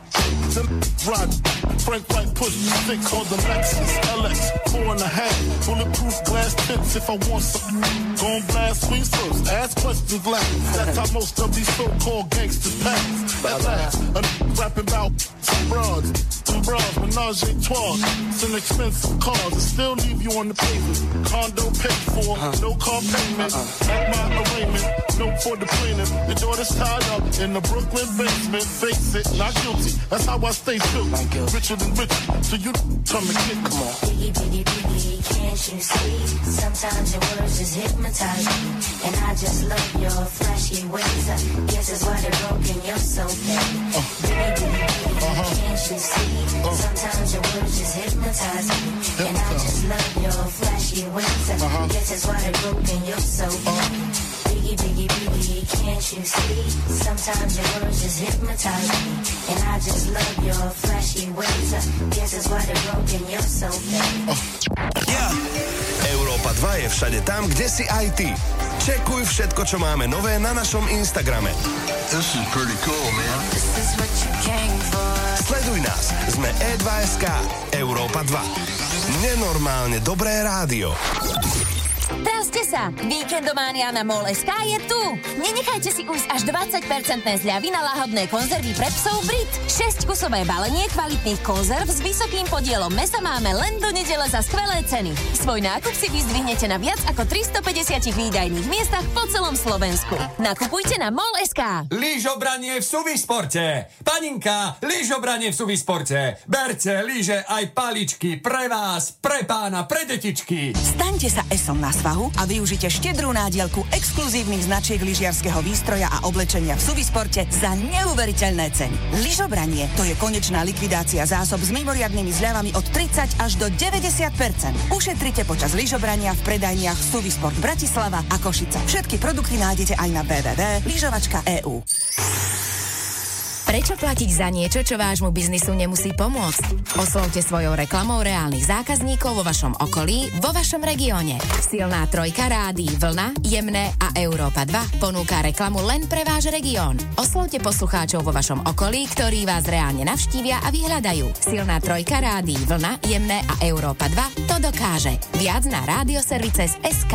them ride. Frank White push the stick called the Lexus LX. Four and a half. Bulletproof glass tips if I want some. Gon' blast squeeze first. Ask questions last. That's how most of these so-called gangsters pass. At last, a rapping about some broads. Some broads, menage a trois. Some expensive cars. And still leave you on the pavement. Condo paid for. No car payment. Uh-uh. At my arraignment. No for the plaintiff. The daughter's tied up in the Brooklyn basement. Face it, not guilty. That's how I stay true. Richer than rich. So you come and get come on. Biggie, biggie, biggie, can't you see? Sometimes your words just hypnotize me. And I just love your flashy ways. I guess that's why they're broken, you're so bad. Uh, biggie, biggie, biggie, uh-huh. can't you see? Uh. Sometimes your words just hypnotize me. And I just love your flashy ways. I uh-huh. guess that's why they're broken, you're so uh. bad. Biggie, biggie, biggie, can't you see? Sometimes your words just hypnotize me. And I just love your flashy ways. Guess that's why they're broken, you're so bad. Európa 2 je všade tam, kde si aj ty. Čekuj všetko, čo máme nové na našom Instagrame. This is pretty cool, man. This is what you came for. Sleduj nás, sme E2SK, Európa 2. Nenormálne dobré rádio. Trazte sa! Víkendománia na MOL.sk je tu! Nenechajte si ujsť až 20% zľavy na lahodné konzervy pre psov Brit. 6 kusové balenie kvalitných konzerv s vysokým podielom mesa máme len do nedele za skvelé ceny. Svoj nákup si vyzdvihnete na viac ako 350 výdajných miestach po celom Slovensku. Nakupujte na MOL.sk. Lyžobranie v Suvisporte. Paninka, lyžobranie v Suvisporte. Berte lyže aj paličky pre vás, pre pána, pre detičky. Staňte sa esom na svahu a využite štedrú nádielku exkluzívnych značiek lyžiarského výstroja a oblečenia v Suvisporte za neuveriteľné ceny. Lyžobranie to je konečná likvidácia zásob s mimoriadnymi zľavami od 30 až do 90% Ušetrite počas lyžobrania v predajniach Suvisport Bratislava a Košice. Všetky produkty nájdete aj na www.lyžovačka.eu. Prečo platiť za niečo, čo vášmu biznisu nemusí pomôcť? Oslovte svojou reklamou reálnych zákazníkov vo vašom okolí, vo vašom regióne. Silná trojka rádií Vlna, Jemné a Európa 2 ponúka reklamu len pre váš región. Oslovte poslucháčov vo vašom okolí, ktorí vás reálne navštívia a vyhľadajú. Silná trojka rádií Vlna, Jemné a Európa 2 to dokáže. Viac na Radioservices SK.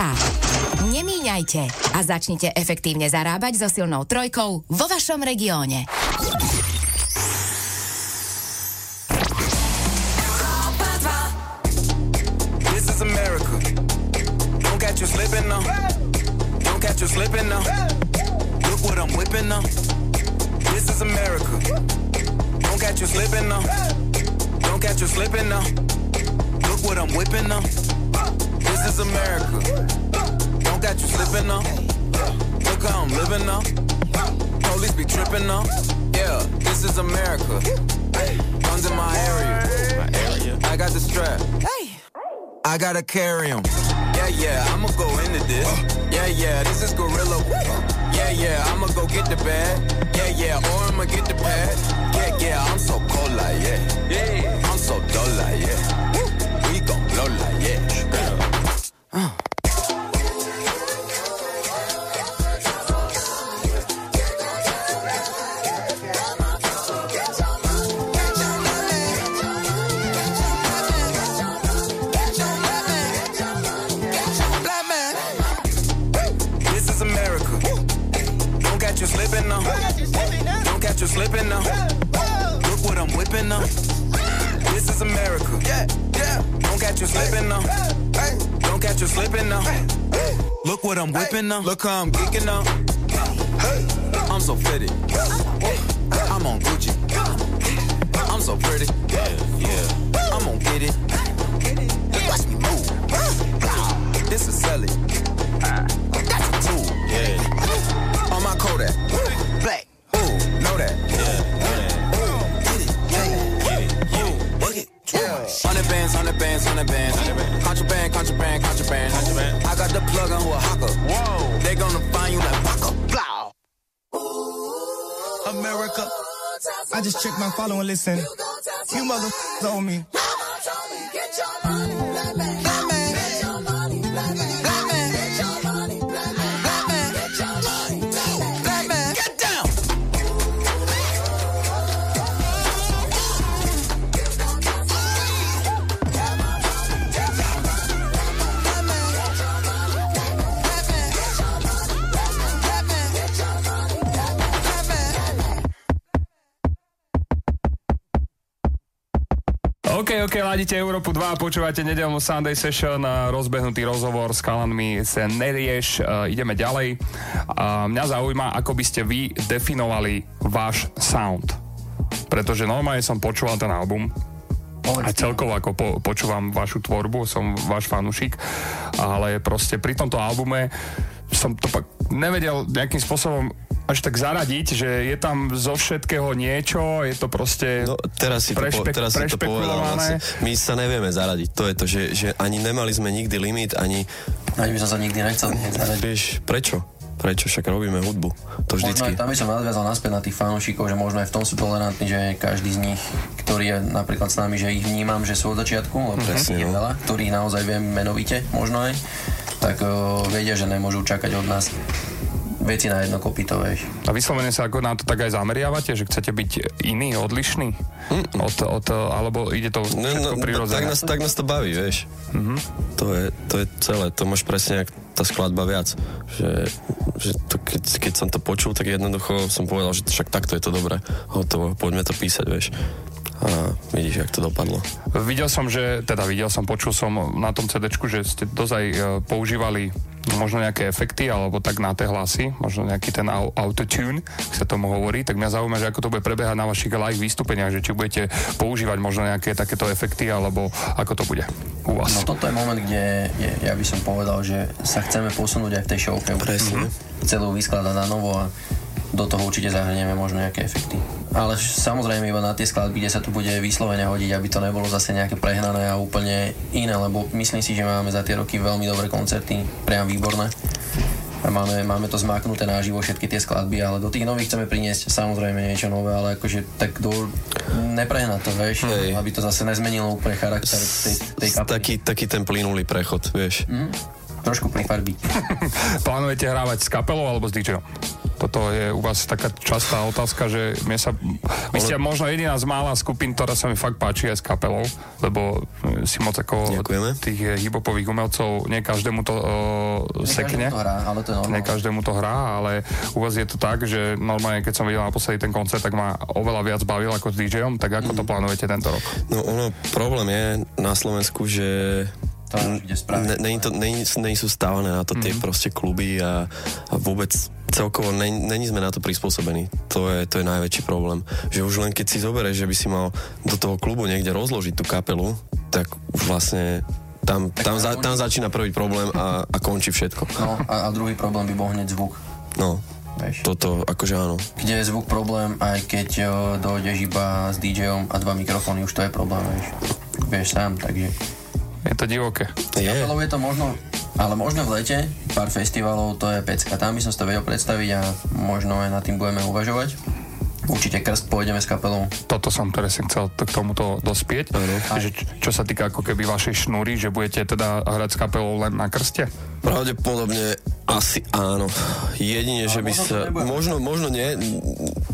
Nemíňajte a začnite efektívne zarábať so silnou trojkou vo vašom regióne. This is America. Don't catch you slipping now. Don't catch you slipping now. Look what I'm whipping now. This is America. Don't catch you slipping now. Don't catch you slipping now. Look what I'm whipping now. This is America. Don't catch you slipping now. Look how I'm living now. Police be tripping now. Yeah, this is America. Guns in my area. I got the strap. Hey, I gotta carry 'em. Yeah, yeah, I'ma go into this. Yeah, yeah, this is Gorilla. Yeah, yeah, I'ma go get the bag. Yeah, yeah, or I'ma get the pad. Yeah, yeah, I'm so cold like yeah. Yeah, I'm so dull like yeah. come geeking up. Listen. 22, počúvate nedelnú Sunday Session, rozbehnutý rozhovor s chalanmi sa nerieš, e, ideme ďalej. E, mňa zaujíma, ako by ste vy definovali váš sound. Pretože normálne som počúval ten album, a celkovo ako po, počúvam vašu tvorbu, som váš fanušik, ale proste pri tomto albume som to pak nevedel nejakým spôsobom až tak zaradiť, že je tam zo všetkého niečo, je to proste No, teraz si to, po, prešpek- teraz si to povedal. Vlastne. My sa nevieme zaradiť. To je to, že, že ani nemali sme nikdy limit, ani... Ani by som sa nikdy nechcel zaradiť. Vieš, prečo? Prečo? Však robíme hudbu. To Možno vždycky. aj tam by som nadviazal naspäť na tých fanúšikov, že možno aj v tom sú tolerantní, že každý z nich, ktorý je napríklad s nami, že ich vnímam, že sú od začiatku, lebo Presne, je no. veľa, ktorých naozaj viem menovite, možno aj, tak o, vedia, že nemôžu čakať od nás veci na jedno kopito, vieš. A vyslovene sa ako na to tak aj zameriavate, že chcete byť iný, odlišný? Od, od, alebo ide to No, všetko no, prirodzené? tak, nás, tak nás to baví, vieš. Mhm. To, je, to je celé, to máš presne jak tá skladba viac. Že, že to, keď, keď som to počul, tak jednoducho som povedal, že však takto je to dobré. Hotovo, poďme to písať, vieš. A vidíš, jak to dopadlo. Videl som, že, teda videl som, počul som na tom cd že ste dozaj e, používali možno nejaké efekty, alebo tak na tie hlasy, možno nejaký ten au- autotune, ak sa tomu hovorí, tak mňa zaujíma, že ako to bude prebiehať na vašich live vystúpeniach, že či budete používať možno nejaké takéto efekty, alebo ako to bude u vás. No toto je moment, kde je, ja by som povedal, že sa chceme posunúť aj v tej showke. Presne. Celú vyskladať na novo a do toho určite zahrnieme možno nejaké efekty. Ale samozrejme iba na tie skladby, kde sa tu bude vyslovene hodiť, aby to nebolo zase nejaké prehnané a úplne iné, lebo myslím si, že máme za tie roky veľmi dobré koncerty, priam výborné. A máme, máme to zmáknuté naživo všetky tie skladby, ale do tých nových chceme priniesť samozrejme niečo nové, ale akože tak do, neprehnať to, vieš, Hej. aby to zase nezmenilo úplne charakter tej, tej kapely. Taký, taký ten plynulý prechod, vieš. Mm, trošku prifarbiť. Plánujete hrávať s kapelou alebo s DJom? Toto je u vás taká častá otázka, že mne sa... Vy ste možno jediná z mála skupín, ktorá sa mi fakt páči aj s kapelou, lebo e, si moc ako Ďakujeme. tých e, hip-hopových umelcov, nie každému to uh, sekne. to hrá, ale to je. Nie každému to hrá, ale u vás je to tak, že normálne, keď som videl naposledy ten koncert, tak ma oveľa viac bavil ako s DJom, tak ako to plánujete tento rok? No ono, problém je na Slovensku, že To ne, není to, není, není sú stávané na to tie proste kluby a, a vôbec celkovo ne, není sme na to prispôsobení. To je, to je najväčší problém. Že už len keď si zoberieš, že by si mal do toho klubu niekde rozložiť tú kapelu, tak už vlastne tam, tam, za, tam začína prvý problém a, a končí všetko. No a, a druhý problém by bol hneď zvuk. No, Vieš. toto akože áno. Kde je zvuk problém, aj keď o, dojdeš iba s DJom a dva mikrofóny, už to je problém, vieš. Vieš sám, takže... Je to divoké. Je. Je to možno, ale možno v lete, pár festivalov, to je pecka. Tam by som si to vedel predstaviť a možno aj nad tým budeme uvažovať. Určite krst pôjdeme s kapelou. Toto som presne chcel k tomuto dospieť. Že, čo sa týka ako keby vašej šnúry, že budete teda hrať s kapelou len na krste? Pravdepodobne asi áno. Jedine, že by sa... Možno, možno nie.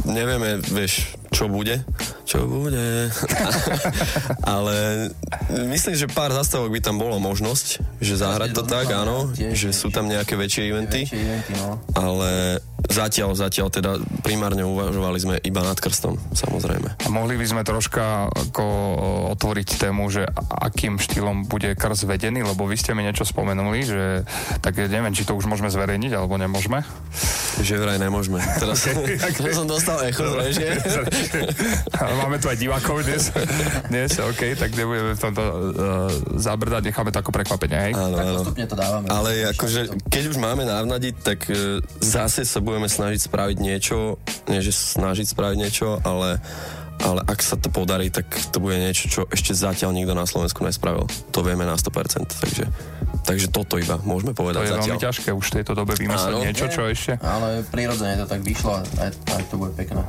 Nevieme, vieš, čo bude. Čo bude. Ale myslím, že pár zastavok by tam bolo možnosť, že zahrať to tak, áno. Že sú tam nejaké väčšie eventy. No. Ale zatiaľ, zatiaľ teda primárne uvažovali sme iba nad krstom, samozrejme. A mohli by sme troška ako otvoriť tému, že akým štýlom bude krst vedený, lebo vy ste mi niečo spomenuli, že tak neviem, či to už môžeme zverejniť, alebo nemôžeme. Že vraj nemôžeme. Teraz som dostal echo, že? Ale máme tu aj divákov dnes. dnes, OK, tak nebudeme v tomto uh, zabrdať, necháme to ako prekvapenie, hej? Áno, Tak áno. postupne to dávame. Ale akože, keď už máme navnadiť, tak e, zase sa budeme snažiť spraviť niečo, nie že snažiť spraviť niečo, ale ale ak sa to podarí, tak to bude niečo, čo ešte zatiaľ nikto na Slovensku nespravil. To vieme na 100%, takže, takže toto iba môžeme To povedať je zatiaľ. veľmi ťažké už v tejto dobe vymyslieť niečo, čo ešte. Ale prirodzene to tak vyšlo a aj, aj to bude pekné.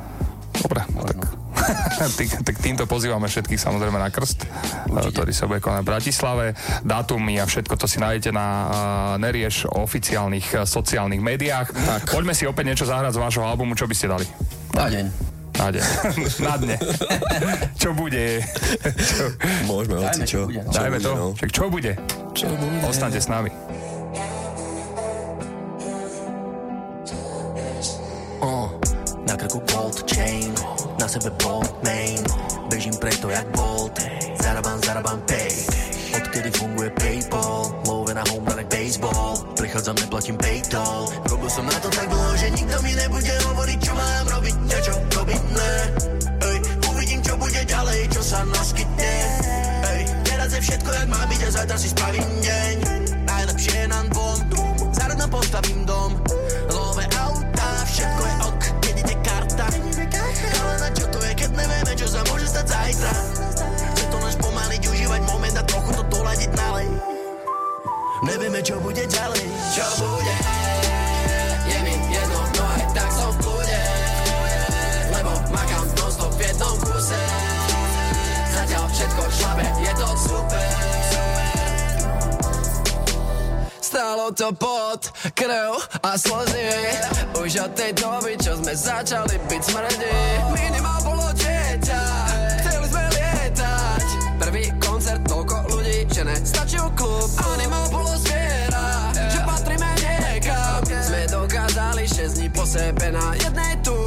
Dobre, tak, Ty- tak týmto pozývame všetkých samozrejme na krst, Určite. ktorý sa bude konať v Bratislave. Dátumy a všetko to si nájdete na uh, Nerieš oficiálnych uh, sociálnych médiách. Tak. Poďme si opäť niečo zahrať z vášho albumu, čo by ste dali? Na deň. Na deň. na dne. čo bude? čo? Môžeme, hoci čo. bude, no. Dajme to. no. Však čo bude? Čo bude? Ostaňte s nami. Now na krku gold chain, na sebe bold main, bežím preto jak bolt, zarabám, zarabám pay, odkedy funguje Paypal, love na home run baseball, prichádzam, neplatím paytoll, robil som na to tak dlho, že nikto mi nebude hovoriť, čo mám robiť, a čo robiť, ne, ej, uvidím, čo bude ďalej, čo sa naskytne, ej, teraz je všetko, jak má byť a zajtra si spravím deň, najlepšie je nám dvom, zaradno postavím dom, zajtra, chce to len spomaliť, užívať moment a trochu to doladiť nalej, nevieme, čo bude ďalej, čo bude, je mi jedno, no aj tak som v kľude, lebo makám non-stop v jednom kuse, zatiaľ všetko šlabe, je to super. Stálo to pot, krv a slzy. Už od tej doby, čo sme začali byť smrdi nestačil klub Animál bolo zviera, že patríme niekam. Sme dokázali 6 dní po sebe na jednej túr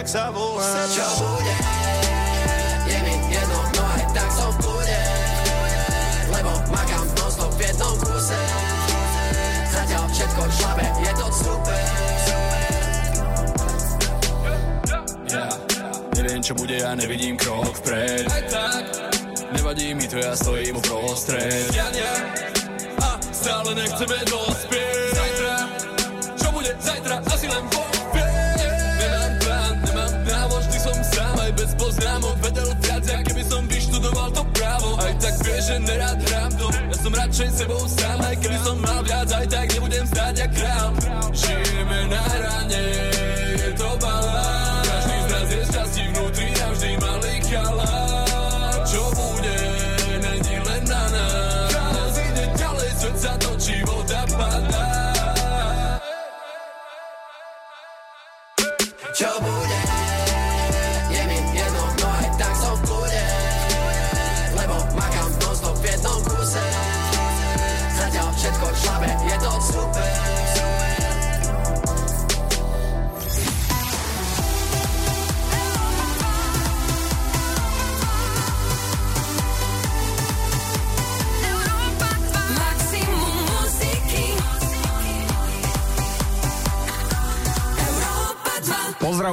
bol, jak sa volám Čo bude? Je mi jedno, no aj tak som v Lebo makám non-stop v jednom kuse Zatiaľ všetko šlabe, je to super. Yeah. Neviem čo bude, ja nevidím krok vpred. Aj tak. Nevadí mi to, ja stojím uprostred. Ja nie. A stále nechceme dospieť. Zajtra. Čo bude? Zajtra, asi len vo poznámok Vedel viac, ja keby som vyštudoval to právo. Aj tak vieš, že nerád hrám dom. Ja som radšej sebou sám Aj keby som mal viac, aj tak nebudem stáť jak král. Žijeme na hrane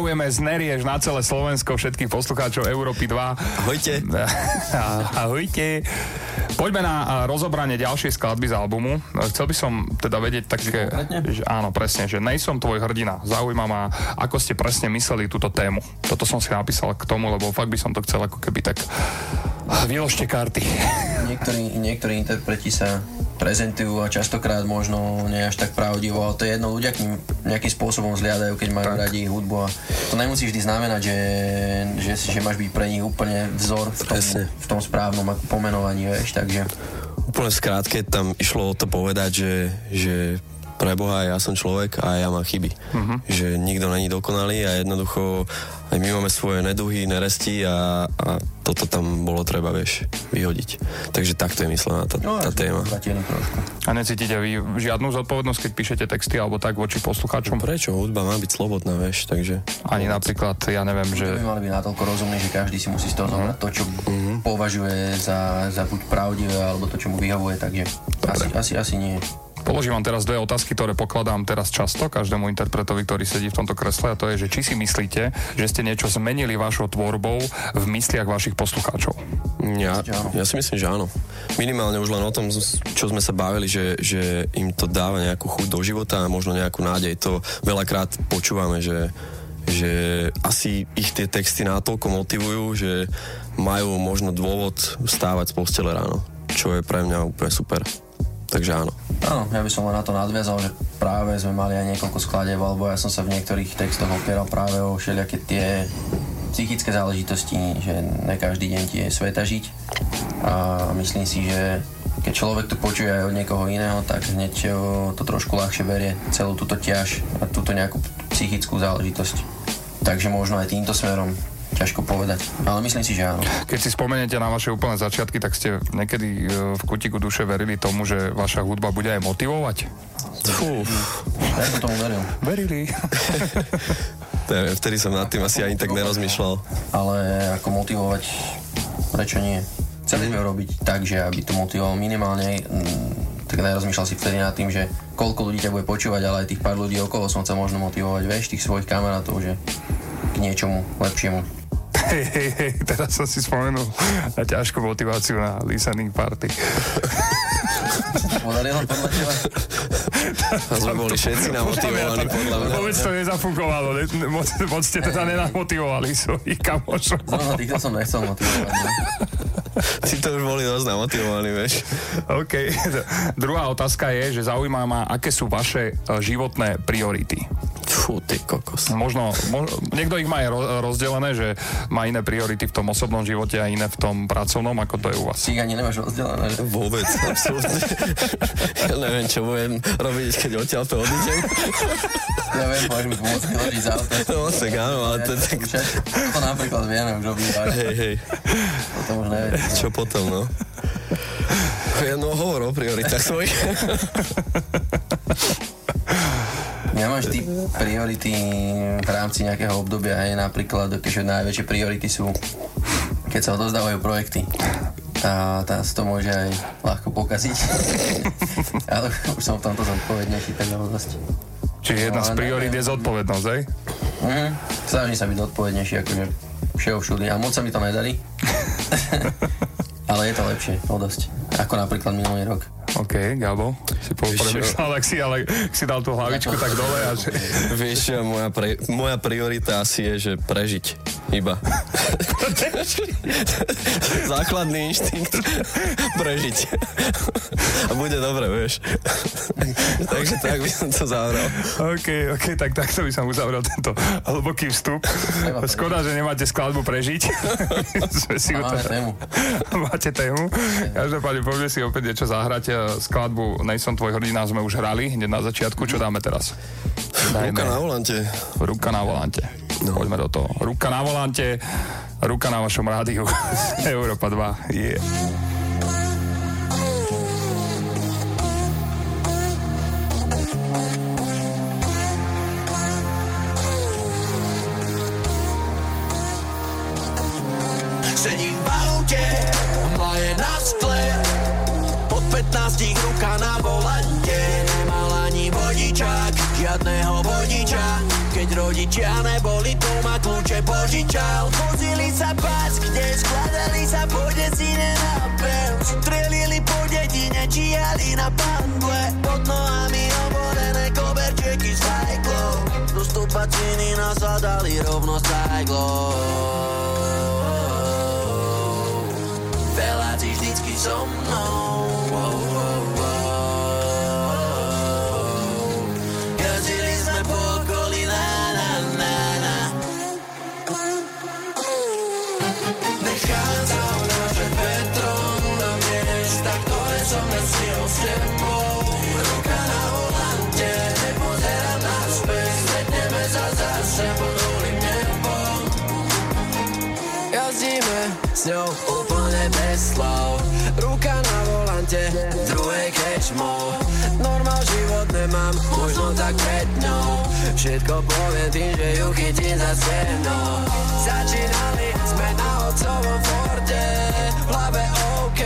Pozdravujeme z Neriež na celé Slovensko všetkých poslucháčov Európy 2. Ahojte. Ahojte. Poďme na rozobranie ďalšej skladby z albumu. Chcel by som teda vedieť také, že áno, presne, že nejsom tvoj hrdina. Zaujíma ma, ako ste presne mysleli túto tému. Toto som si napísal k tomu, lebo fakt by som to chcel ako keby tak vyložte karty. Niektorí, niektorí interpreti sa prezentujú a častokrát možno nie až tak pravdivo, ale to je jedno, ľudia k ním nejakým spôsobom zliadajú, keď majú radi hudbu a to nemusí vždy znamenať, že, že, že máš byť pre nich úplne vzor v tom, v tom správnom pomenovaní, vieš, takže Úplne skrátke tam išlo o to povedať, že, že preboha, ja som človek a ja mám chyby. Mhm. Že nikto není dokonalý a jednoducho aj my máme svoje neduhy, neresti a, a toto tam bolo treba, vieš, vyhodiť. Takže takto je myslená tá, No, tá téma. A necítite vy žiadnu zodpovednosť, keď píšete texty alebo tak voči poslucháčom? Prečo? Hudba má byť slobodná, vieš, takže... Ani napríklad, ja neviem, že... by mali byť natoľko rozumní, že každý si musí z toho zobrať to, čo považuje za, za buď pravdivé, alebo to, čo mu vyhovuje, takže asi, asi, asi nie. Položím vám teraz dve otázky, ktoré pokladám teraz často každému interpretovi, ktorý sedí v tomto kresle a to je, že či si myslíte, že ste niečo zmenili vašou tvorbou v mysliach vašich poslucháčov? Ja, ja si myslím, že áno. Minimálne už len o tom, čo sme sa bavili, že, že im to dáva nejakú chuť do života a možno nejakú nádej. To veľakrát počúvame, že, že asi ich tie texty natoľko motivujú, že majú možno dôvod stávať z postele ráno, čo je pre mňa úplne super. Takže áno. Áno, ja by som len na to nadviazal, že práve sme mali aj niekoľko skladieb, alebo ja som sa v niektorých textoch opieral práve o všelijaké tie psychické záležitosti, že ne každý deň ti je sveta žiť a myslím si, že keď človek to počuje aj od niekoho iného, tak hneď eh, to trošku ľahšie berie celú túto ťaž a túto nejakú psychickú záležitosť. Takže možno aj týmto smerom ťažko povedať, ale myslím si, že áno. Keď si spomeniete na vaše úplné začiatky, tak ste niekedy e, v kutiku duše verili tomu, že vaša hudba bude aj motivovať? Fú. Ja som tomu veril. Verili. Neviem, vtedy som nad tým asi ani tak nerozmýšľal. Ale ako motivovať, prečo nie? Chceli sme robiť tak, že aby to motivovalo minimálne, mm, tak nerozmýšľal si vtedy nad tým, že koľko ľudí ťa bude počúvať, ale aj tých pár ľudí okolo som sa možno motivovať, vieš, tých svojich kamarátov, že k niečomu lepšiemu. Hej, hej, hej, teraz som si spomenul na ťažkú motiváciu na listening party. Podarilo podľa teba? A sme boli všetci namotivovaní, podľa mňa. Vôbec to nezafungovalo, ne, moc, moc ste teda nenamotivovali svojich kamošov. No, no, týchto som nechcel motivovať. No. Tí to už boli dosť namotivovaní, vieš. OK. Druhá otázka je, že zaujíma ma, aké sú vaše e, životné priority. Fú, ty kokos. Možno, mo, niekto ich má aj ro- rozdelené, že má iné priority v tom osobnom živote a iné v tom pracovnom, ako to je u vás. Ty ani nemáš rozdelené, že? Vôbec, absolútne. ja neviem, čo budem robiť, keď odtiaľ to odídem. Ja viem, môžeš mi pomôcť vyložiť z auta. No, tak áno, ale to je tak... To napríklad vieme už obývať. Hej, hej. Potom už neviem. Čo potom, no? Ja no hovor o prioritách svojich. Ja máš ty priority v rámci nejakého obdobia, hej, napríklad, keďže najväčšie priority sú, keď sa odozdávajú projekty. A tam sa to môže aj ľahko pokaziť. Ale už som v tomto zodpovednejší, tak dosť. Čiže jedna z priorit je zodpovednosť, hej? Mhm. Snažím sa byť zodpovednejší, akože všeho všudy. A moc sa mi to nedarí. ale je to lepšie, o dosť. Ako napríklad minulý rok. OK, Gabo, si popremýšľal, ak si, ale ak si dal tú hlavičku tak dole a že... Vieš, moja, pre, moja priorita asi je, že prežiť iba. Základný inštinkt prežiť. A bude dobre, vieš. Takže tak by som to zavral. OK, OK, tak takto by som uzavrel tento hlboký vstup. Škoda, že nemáte skladbu prežiť. Sme si Máme to- tému. Máte tému. Každopádne poďme si opäť niečo zahrať. Skladbu Nejsom tvoj hrdina sme už hrali hneď na začiatku. Čo dáme teraz? Ruka na volante. Ruka na volante. No. Poďme do toho. Ruka na volante, ruka na vašom rádiu. Európa 2. Yeah. Sedím v aute, mlaje na skle 15 ruka na volante Nemal ani vodičák, žiadného vodiča. Keď rodičia neboli, tu ma kľúče požičal. Vozili sa pás, kde skladali sa po desine na pens Strelili po dedine, číhali na pandle Pod nohami oborené koberčeky s fajklou Do stúpaciny nasadali rovno sajglou s ňou úplne bez slov. Ruka na volante, druhej krečmou Normál život nemám, možno tak pred ňou. Všetko poviem tým, že ju chytím za stenou Začínali sme na otcovom forte V hlave OK,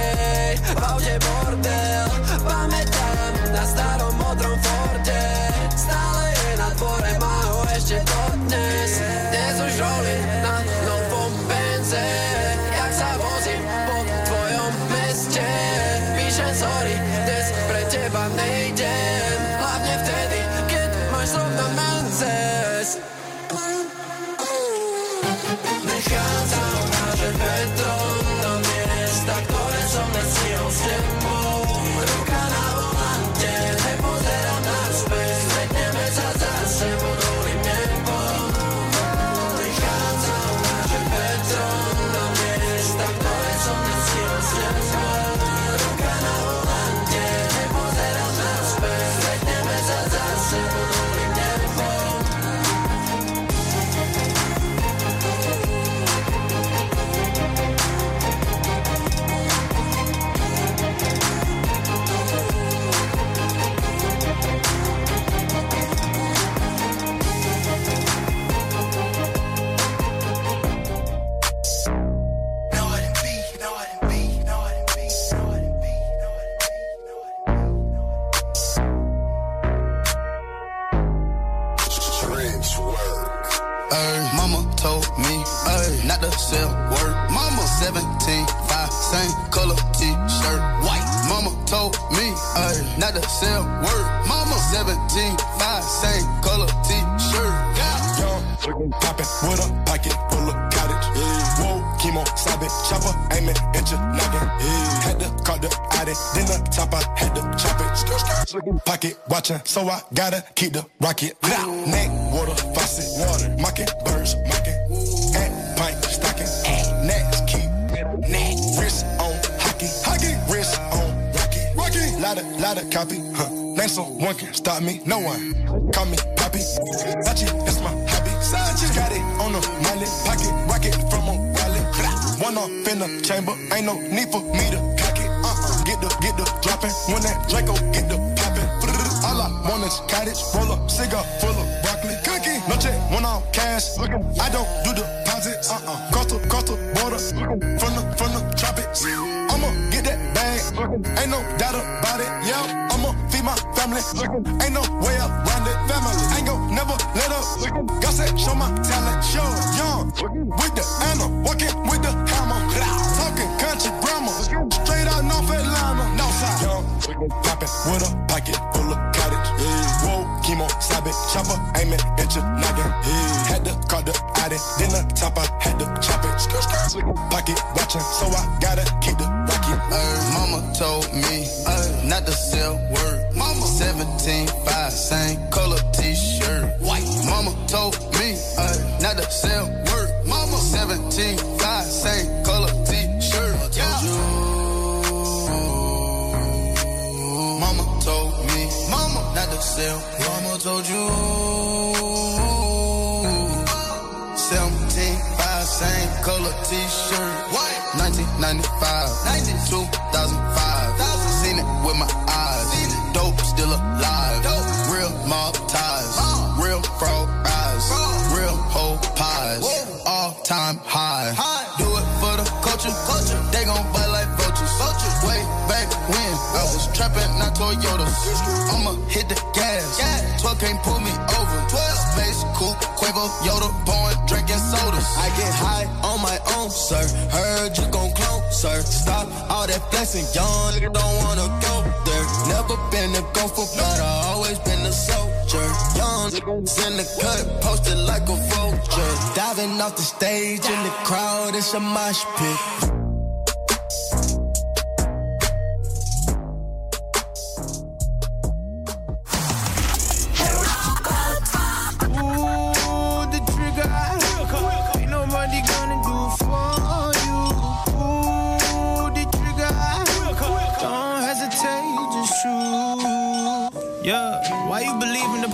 v aute bordel. Pamätám na starom modrom forte Stále je na dvore, má ho ešte dodnes not to sell word. Mama 17, 5, same color t-shirt. Yeah. Young, poppin' with a pocket full of cottage. Whoa, chemo, sabe, chopper, aiming, inch knocking. Had to call the Audi, then the top I had to chop it. Pocket watching, so I gotta keep the rocket. Neck, water, faucet, water, mocking, birds, mocking. Lotta, lotta copy, huh? Name someone can stop me, no one. Call me Poppy, Sachi, that's my hobby. Sachi, got it on the molly, pocket rocket from a wallet. One off in the chamber, ain't no need for me to cock it. Uh-uh. Get the, get the dropping, when that Draco get the popping. All I want is cottage, roll up, cigar full of broccoli. Cookie, no check, one off cash. I don't do deposits. Uh-uh. Cross the, cross the border, from the, that ain't no doubt about it. Yeah, I'ma feed my family, ain't no way around it. Family, ain't gon' never let up. God said, show my talent, show young with the hammer, walking with the hammer, talking country grammar, straight out North Atlanta, Northside. Young, poppin' with a pocket full of chemo, sabe, chopper, aiming at your noggin. Had to call the Audi, then the top I had to chop it. Pocket watching, so I gotta keep the rocket. Ay, mama told me ay, not to sell word. Mama 17, 5, same color t-shirt. White. Mama told me ay, not to sell word. Mama 17, 5, same color to. Mama told you. 17, 5, same color t-shirt. White. 1995, 2005. Seen it with my eyes. Dope still alive. Real mob ties. Real fraud eyes. Real whole pies. All time high. Trapping, not Toyotas. I'ma hit the gas. 12 can't pull me over. 12 space coupe, Quavo, Yoda, born drinking sodas. I get high on my own, sir. Heard you gon' clone, sir. Stop all that flexing, young don't wanna go there. Never been a gopher, but I always been a soldier. Young in the cut, posted like a vulture. Diving off the stage in the crowd, it's a mosh pit. Yeah,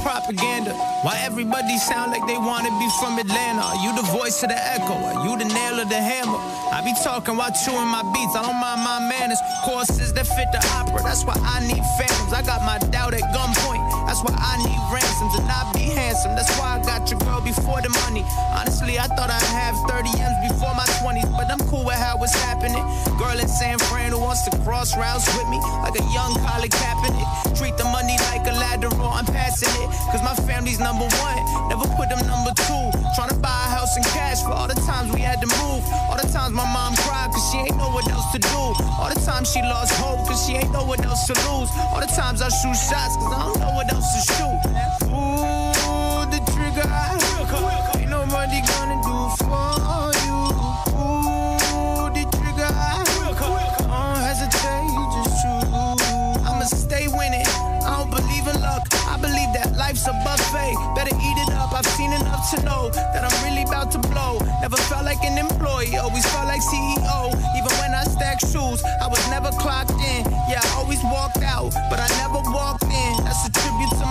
propaganda? Why everybody sound like they wanna be from Atlanta? Are you the voice of the echo? Are you the nail of the hammer? I be talking while chewing my beats. I don't mind my manners. Courses that fit the opera. That's why I need phantoms. I got my doubt at gunpoint. That's why I need ransoms and not be handsome. That's why I got your girl before the money. Honestly, I thought I'd have 30 M's before my 20s, but I'm cool with how it's happening. Girl in San Fran who wants to cross routes with me like a young Colin Kaepernick. Treat the money like a lateral. I'm passing it, cause my family's number one. Never put them number two. Trying to buy a house in cash for all the times we had to move. All the times my mom cried cause she ain't know what else to do. All the times she lost hope cause she ain't know what else to lose. All the times I shoot shots cause I don't know what else to shoot. Ooh, the trigger. Ain't life's a buffet. Better eat it up. I've seen enough to know that I'm really about to blow. Never felt like an employee, always felt like CEO. Even when I stacked shoes, I was never clocked in. Yeah, I always walked out, but I never walked in. That's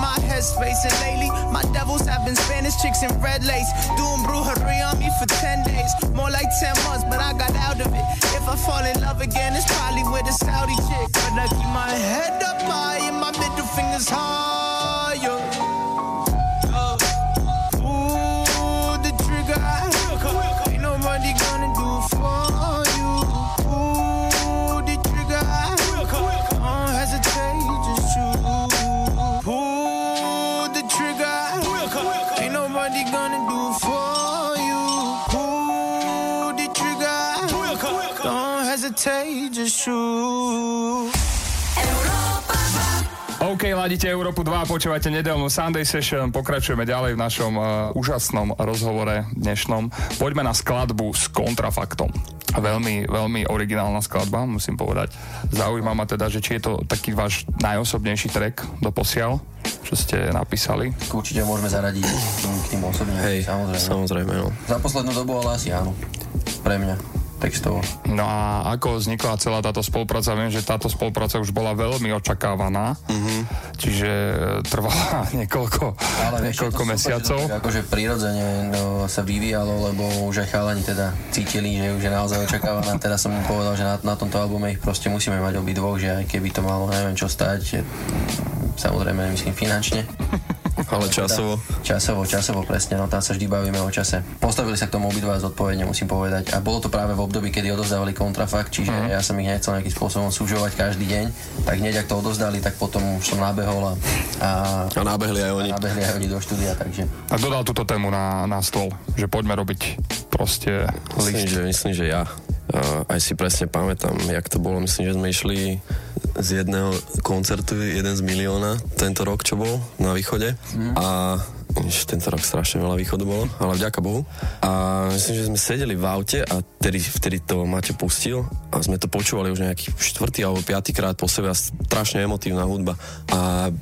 my headspace. And lately, my devils have been Spanish chicks in red lace. Doing brujeria on me for 10 days. More like 10 months, but I got out of it. If I fall in love again, it's probably with a Saudi chick. But I keep my head up high and my middle fingers higher. Just shoot. OK, ladíte Európu 2 a počúvate nedelnú Sunday Session. Pokračujeme ďalej v našom uh, úžasnom rozhovore dnešnom. Poďme na skladbu s kontrafaktom. Veľmi, veľmi originálna skladba, musím povedať. Zaujíma ma teda, že či je to taký váš najosobnejší track do posiaľ, čo ste napísali. Určite môžeme zaradiť k tým osobným. Hej, samozrejme. samozrejme, no. Za poslednú dobu ale asi áno. Pre mňa textovo. No a ako vznikla celá táto spolupráca? Viem, že táto spolupráca už bola veľmi očakávaná, mm-hmm. čiže trvala niekoľko, Ale niekoľko to mesiacov. Že tak akože prirodzene no, sa vyvíjalo, lebo už aj chalani teda cítili, že už je naozaj očakávaná. Teraz som im povedal, že na, na tomto albume ich proste musíme mať obidvoch, že aj keby to malo neviem čo stať, je, samozrejme myslím finančne. Ale časovo. Časovo, časovo, presne, no tam sa vždy bavíme o čase. Postavili sa k tomu obidva zodpovedne, musím povedať. A bolo to práve v období, kedy odovzdávali kontrafakt, čiže uh-huh. ja som ich nechcel nejakým spôsobom súžovať každý deň. Tak hneď, ak to odovzdali, tak potom už som nabehol a... A, a nabehli aj oni. A nabehli aj oni do štúdia, takže... A dodal túto tému na, na stôl, že poďme robiť proste myslím, list. že, myslím, že ja. Uh, aj si presne pamätám, jak to bolo. Myslím, že sme išli z jedného koncertu, jeden z milióna, tento rok, čo bol na východe. Mm. A tento rok strašne veľa východu bolo, ale vďaka Bohu. A myslím, že sme sedeli v aute a vtedy, vtedy to Maťo pustil a sme to počúvali už nejaký štvrtý alebo piatý krát po sebe a strašne emotívna hudba. A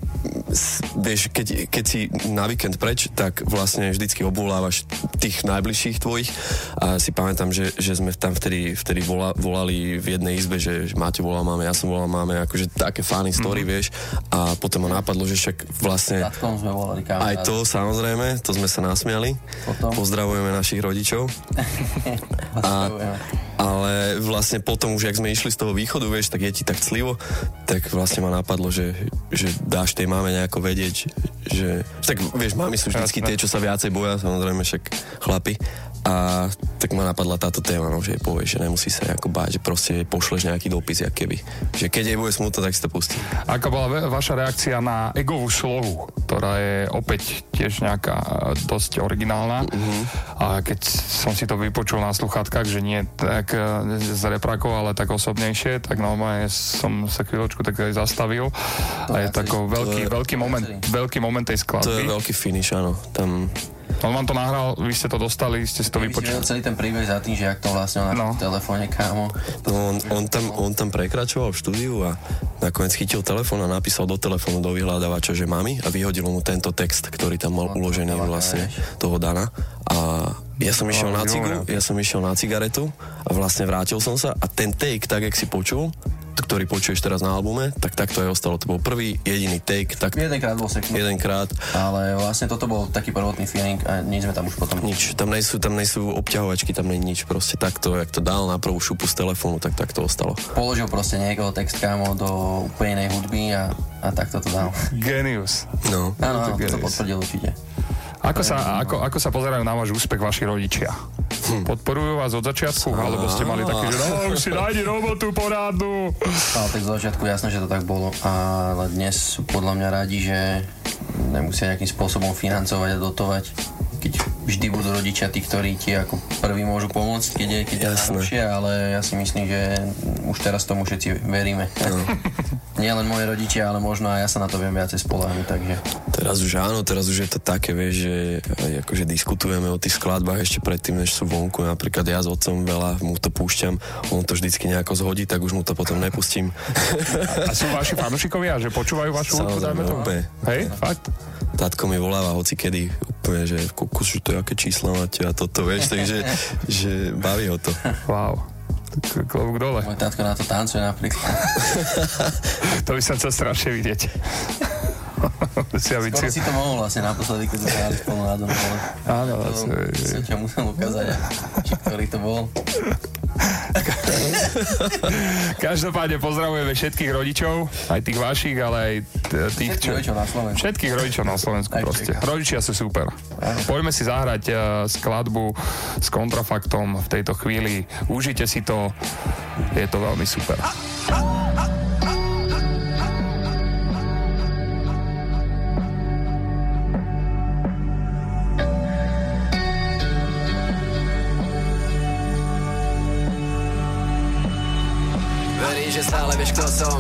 vieš, keď, keď si na víkend preč, tak vlastne vždycky obvolávaš tých najbližších tvojich a si pamätám, že, že sme tam vtedy, vtedy volá, volali v jednej izbe, že, že Maťo volal máme, ja som volal máme, akože také funny story, mm. vieš. A potom ma napadlo, že však vlastne sme volali kamarád. aj to samozrejme, to sme sa nasmiali. Potom? Pozdravujeme našich rodičov. A, ale vlastne potom už, jak sme išli z toho východu, vieš, tak je ti tak clivo, tak vlastne ma napadlo, že, že dáš tej máme nejako vedieť, že... Tak vieš, mamy sú vždycky tie, čo sa viacej boja, samozrejme však chlapi. A tak ma napadla táto téma, no, že jej povieš, že nemusí sa nejako báť, že proste pošleš nejaký dopis, jak keby. Že keď jej bude smutno, tak si to pustí. Aká bola vaša reakcia na egovú slohu, ktorá je opäť tiež nejaká e, dosť originálna. Uh-huh. A keď som si to vypočul na sluchátkach, že nie tak e, z reprakov, ale tak osobnejšie, tak normálne som sa chvíľočku tak aj zastavil. A je tako veľký, je- veľký moment, veľký moment tej skladby. To je veľký finish, áno. Tam On vám to nahral, vy ste to dostali, ste si to vypočuli. celý ten príbeh za tým, že jak to vlastne na no. telefóne, kámo. No, on, on, tam, on tam prekračoval v štúdiu a nakoniec chytil telefón a napísal do telefónu do vyhľadávača, že mami a vyhodil mu tento text, ktorý tam mal uložený vlastne toho Dana. A ja som išiel na cigu, ja som išiel na cigaretu a vlastne vrátil som sa a ten take, tak jak si počul, ktorý počuješ teraz na albume, tak takto aj ostalo. To bol prvý jediný take. Tak Jedenkrát bol seknut. Jedenkrát. Ale vlastne toto bol taký prvotný feeling a nič sme tam už potom... Nič, tam nejsú, tam nejsú obťahovačky, tam nie je nič. Proste takto, jak to dal na prvú šupu z telefónu, tak takto ostalo. Položil proste niekoho text kámo do úplne inej hudby a, a takto to dal. Genius. No. Áno, to Genius. potvrdil určite. Ako sa, ako, ako sa pozerajú na váš úspech vaši rodičia? Hm. Podporujú vás od začiatku? Alebo ste mali taký, že no, už si nájdi robotu porádnu? Ale tak z začiatku jasné, že to tak bolo, ale dnes sú podľa mňa radi, že nemusia nejakým spôsobom financovať a dotovať keď vždy budú rodičia tí, ktorí ti ako prví môžu pomôcť, keď je, keď je ale ja si myslím, že už teraz tomu všetci veríme. No. Nie len moje rodičia, ale možno aj ja sa na to viem viacej spoláhnuť, takže... Teraz už áno, teraz už je to také, vieš, že akože diskutujeme o tých skladbách ešte predtým, než sú vonku. Napríklad ja s otcom veľa mu to púšťam, on to vždycky nejako zhodí, tak už mu to potom nepustím. A sú vaši fanúšikovia, že počúvajú vašu hudbu, dajme tomu? Hej, fakt? Tátko mi voláva hoci kedy, úplne, že kukus, že to aké čísla máte a toto, vieš, takže že baví ho to. Wow. Tak klobúk dole. Môj tátko na to tancuje napríklad. to by som chcel strašne vidieť. Si Skoro si to mohol vlastne naposledy, keď sme hrali spolu na dom. Áno, to, som ťa musel ukázať, že ktorý to bol. Každopádne pozdravujeme všetkých rodičov, aj tých vašich, ale aj tých, Všetkých rodičov na Slovensku. Všetkých rodičov na Slovensku proste. Rodičia sú super. Poďme si zahrať uh, skladbu s kontrafaktom v tejto chvíli. Užite si to, je to veľmi super. Veríš, kto som.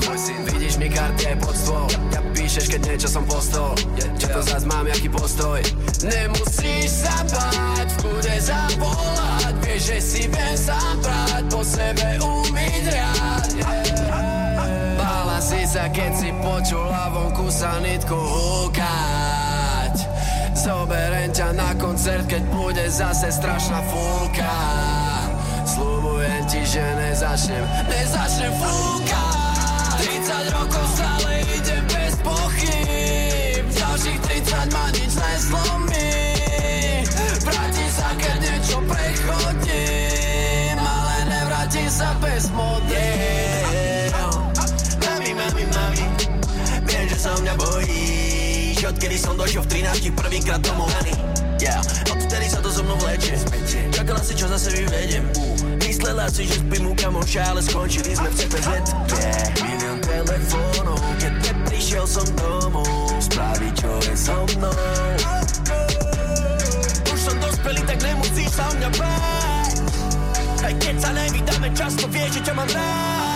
Vidíš mi karty aj pod stôl. Ja píšeš, keď niečo som postol. Čo to zás mám, jaký postoj? Nemusíš sa báť V kúde zavolať. Vieš, že si viem sám brať Po sebe umyť rád. Bála si sa, keď si počula vonku sa nitku húkať. Zoberiem ťa na koncert, keď bude zase strašná fúka Sľubujem ti, že nezačnem, nezačnem fúkať. 30 rokov stále idem bez pochyb. Ďalších 30 ma nič neslomí Vrátim sa, keď niečo prechodím Ale nevrátim sa bez model. Mami, mami, mami Viem, že sa o mňa bojíš Odkedy som došiel v 13 prvýkrát domov Yeah, odtedy sa to so mnou vlečie Čakala si, čo zase vyvedem. Myslela si, že spím u kamoša, ale skončili sme v CPZ yeah. Telefónov, keď neprišiel som domov Spraviť, čo je so mnou. Už som dospelý, tak nemusíš sa o mňa báť. Aj keď sa nevydáme často, vieš, že ťa mám rád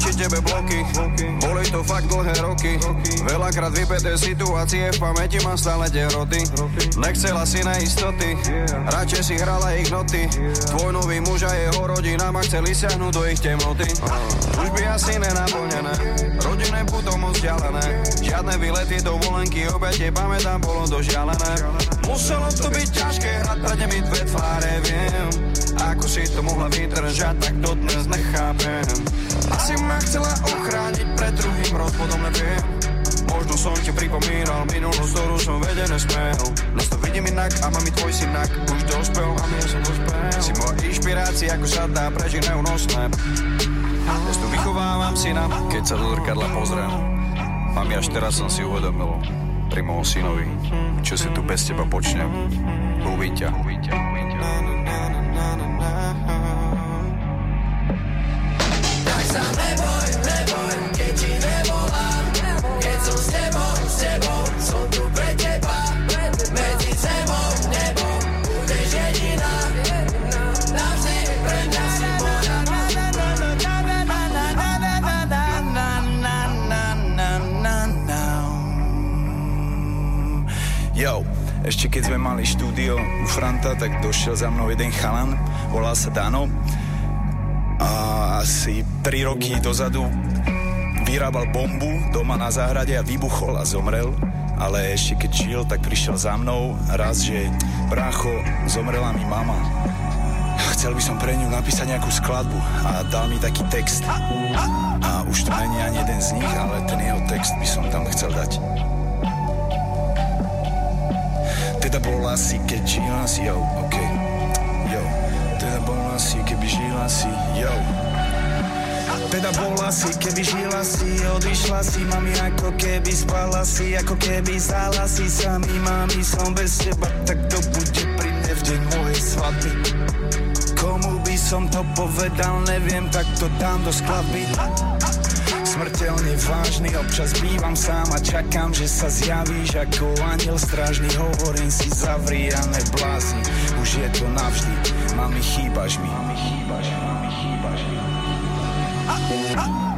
voči tebe bloky, boli to fakt dlhé roky. Veľakrát vypeté situácie, v pamäti mám stále tie roty. Nechcela si neistoty, radšej si hrala ich noty. Tvoj nový muž a jeho rodina ma chceli siahnuť do ich temnoty. Už by asi nenaplnené, rodinné puto moc vzdialené. Žiadne výlety, dovolenky, obete, pamätám, bolo dožialené Muselo to byť ťažké, hrať pre nimi dve tváre, viem. Ako si to mohla vydržať, tak dodnes nechápem. Asi ma chcela ochrániť pred druhým rozvodom, neviem. Možno som ti pripomínal minulosť, ktorú som vedené smel. Dnes to vidím inak a mám i tvoj synak Už dospel a ja som dospel Si moja inšpirácia, ako sa dá prežiť neúnosné Dnes tu vychovávam syna, keď sa do zrkadla pozriem Mami, až teraz som si uvedomil pri môjom synovi, čo si tu bez teba počnem. Ľúbim ťa. Ľúbim keď ti nevolám Keď som s tebou, s tebou, som Ešte keď sme mali štúdio u Franta, tak došiel za mnou jeden chalan, volal sa Dano. A asi 3 roky dozadu vyrábal bombu doma na záhrade a vybuchol a zomrel. Ale ešte keď žil, tak prišiel za mnou raz, že brácho, zomrela mi mama. Chcel by som pre ňu napísať nejakú skladbu a dal mi taký text. A už to není ani jeden z nich, ale ten jeho text by som tam chcel dať. Teda bola si, keď žila si, yo, ok, yo. Teda bola si, keby žila si, yo. Teda bola si, keby žila si, odišla si, mami, ako keby spala si, ako keby zala si sami, mami, som bez teba, tak to bude pri mne v deň mojej svadby. Komu by som to povedal, neviem, tak to dám do skladby smrteľne vážny Občas bývam sám a čakám, že sa zjavíš Ako aniel strážny. Hovorím si zavri a neblázni Už je to navždy. Mami, chýbaš mi. Mami, chýbaš, mami, chýbaš mi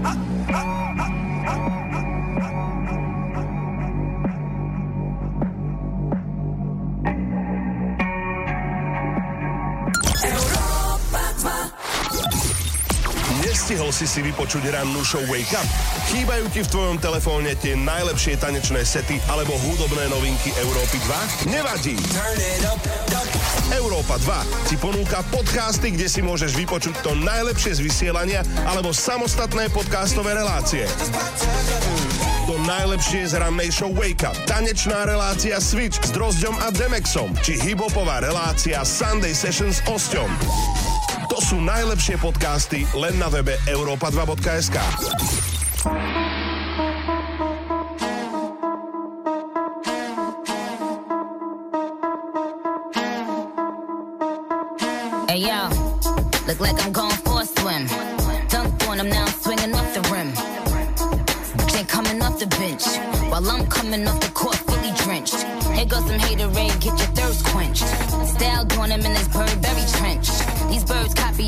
Nestihol si si vypočuť rannú show Wake Up? Chýbajú ti v tvojom telefóne tie najlepšie tanečné sety alebo hudobné novinky Európy 2? Nevadí! Európa 2 ti ponúka podcasty, kde si môžeš vypočuť to najlepšie z vysielania alebo samostatné podcastové relácie. To najlepšie z rannej show Wake Up, tanečná relácia Switch s Drozďom a Demexom, či hibopová relácia Sunday Sessions s Osťom. Sú najlepšie podcasty len na webe europa2.sk.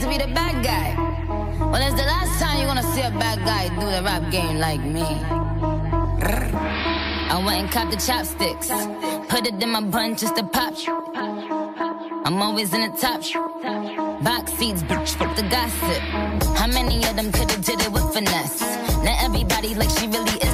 to be the bad guy. Well, it's the last time you're gonna see a bad guy do the rap game like me. I went and copped the chopsticks, put it in my bun just to pop. I'm always in the top. Box seats, bitch, fuck the gossip. How many of them could've did it with finesse? Now everybody like she really is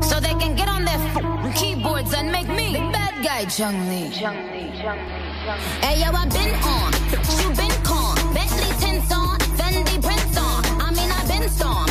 So they can get on their keyboards and make me the bad guy, Chung Lee. Hey yo, I been on, you been con, Bentley tints on, Fendi prints on. I mean I been storm,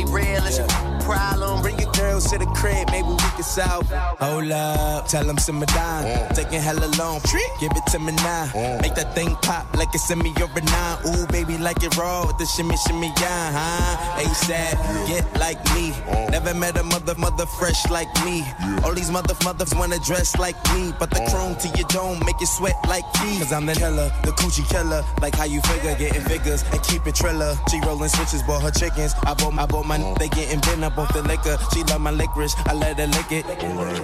somebody real is a problem. Bring your girls to the crib, maybe we can solve. Hold up, tell them simmer down. Taking hella long, give it to me now. Mm. Make that thing pop like it's in me or a nine. Ooh, baby, like it raw with the shimmy, shimmy, yeah, huh? ASAP, get like me. Mm. Never met a mother, mother fresh like me. All these mother, mothers wanna dress like me. But the mm. chrome to your dome make you sweat like me. Cause I'm the killer, the coochie killer. Like how you figure, getting figures and keep it triller. She rolling switches, bought her chickens. I bought, I bought my, they getting bent up off the liquor. She love my licorice, I let her lick it.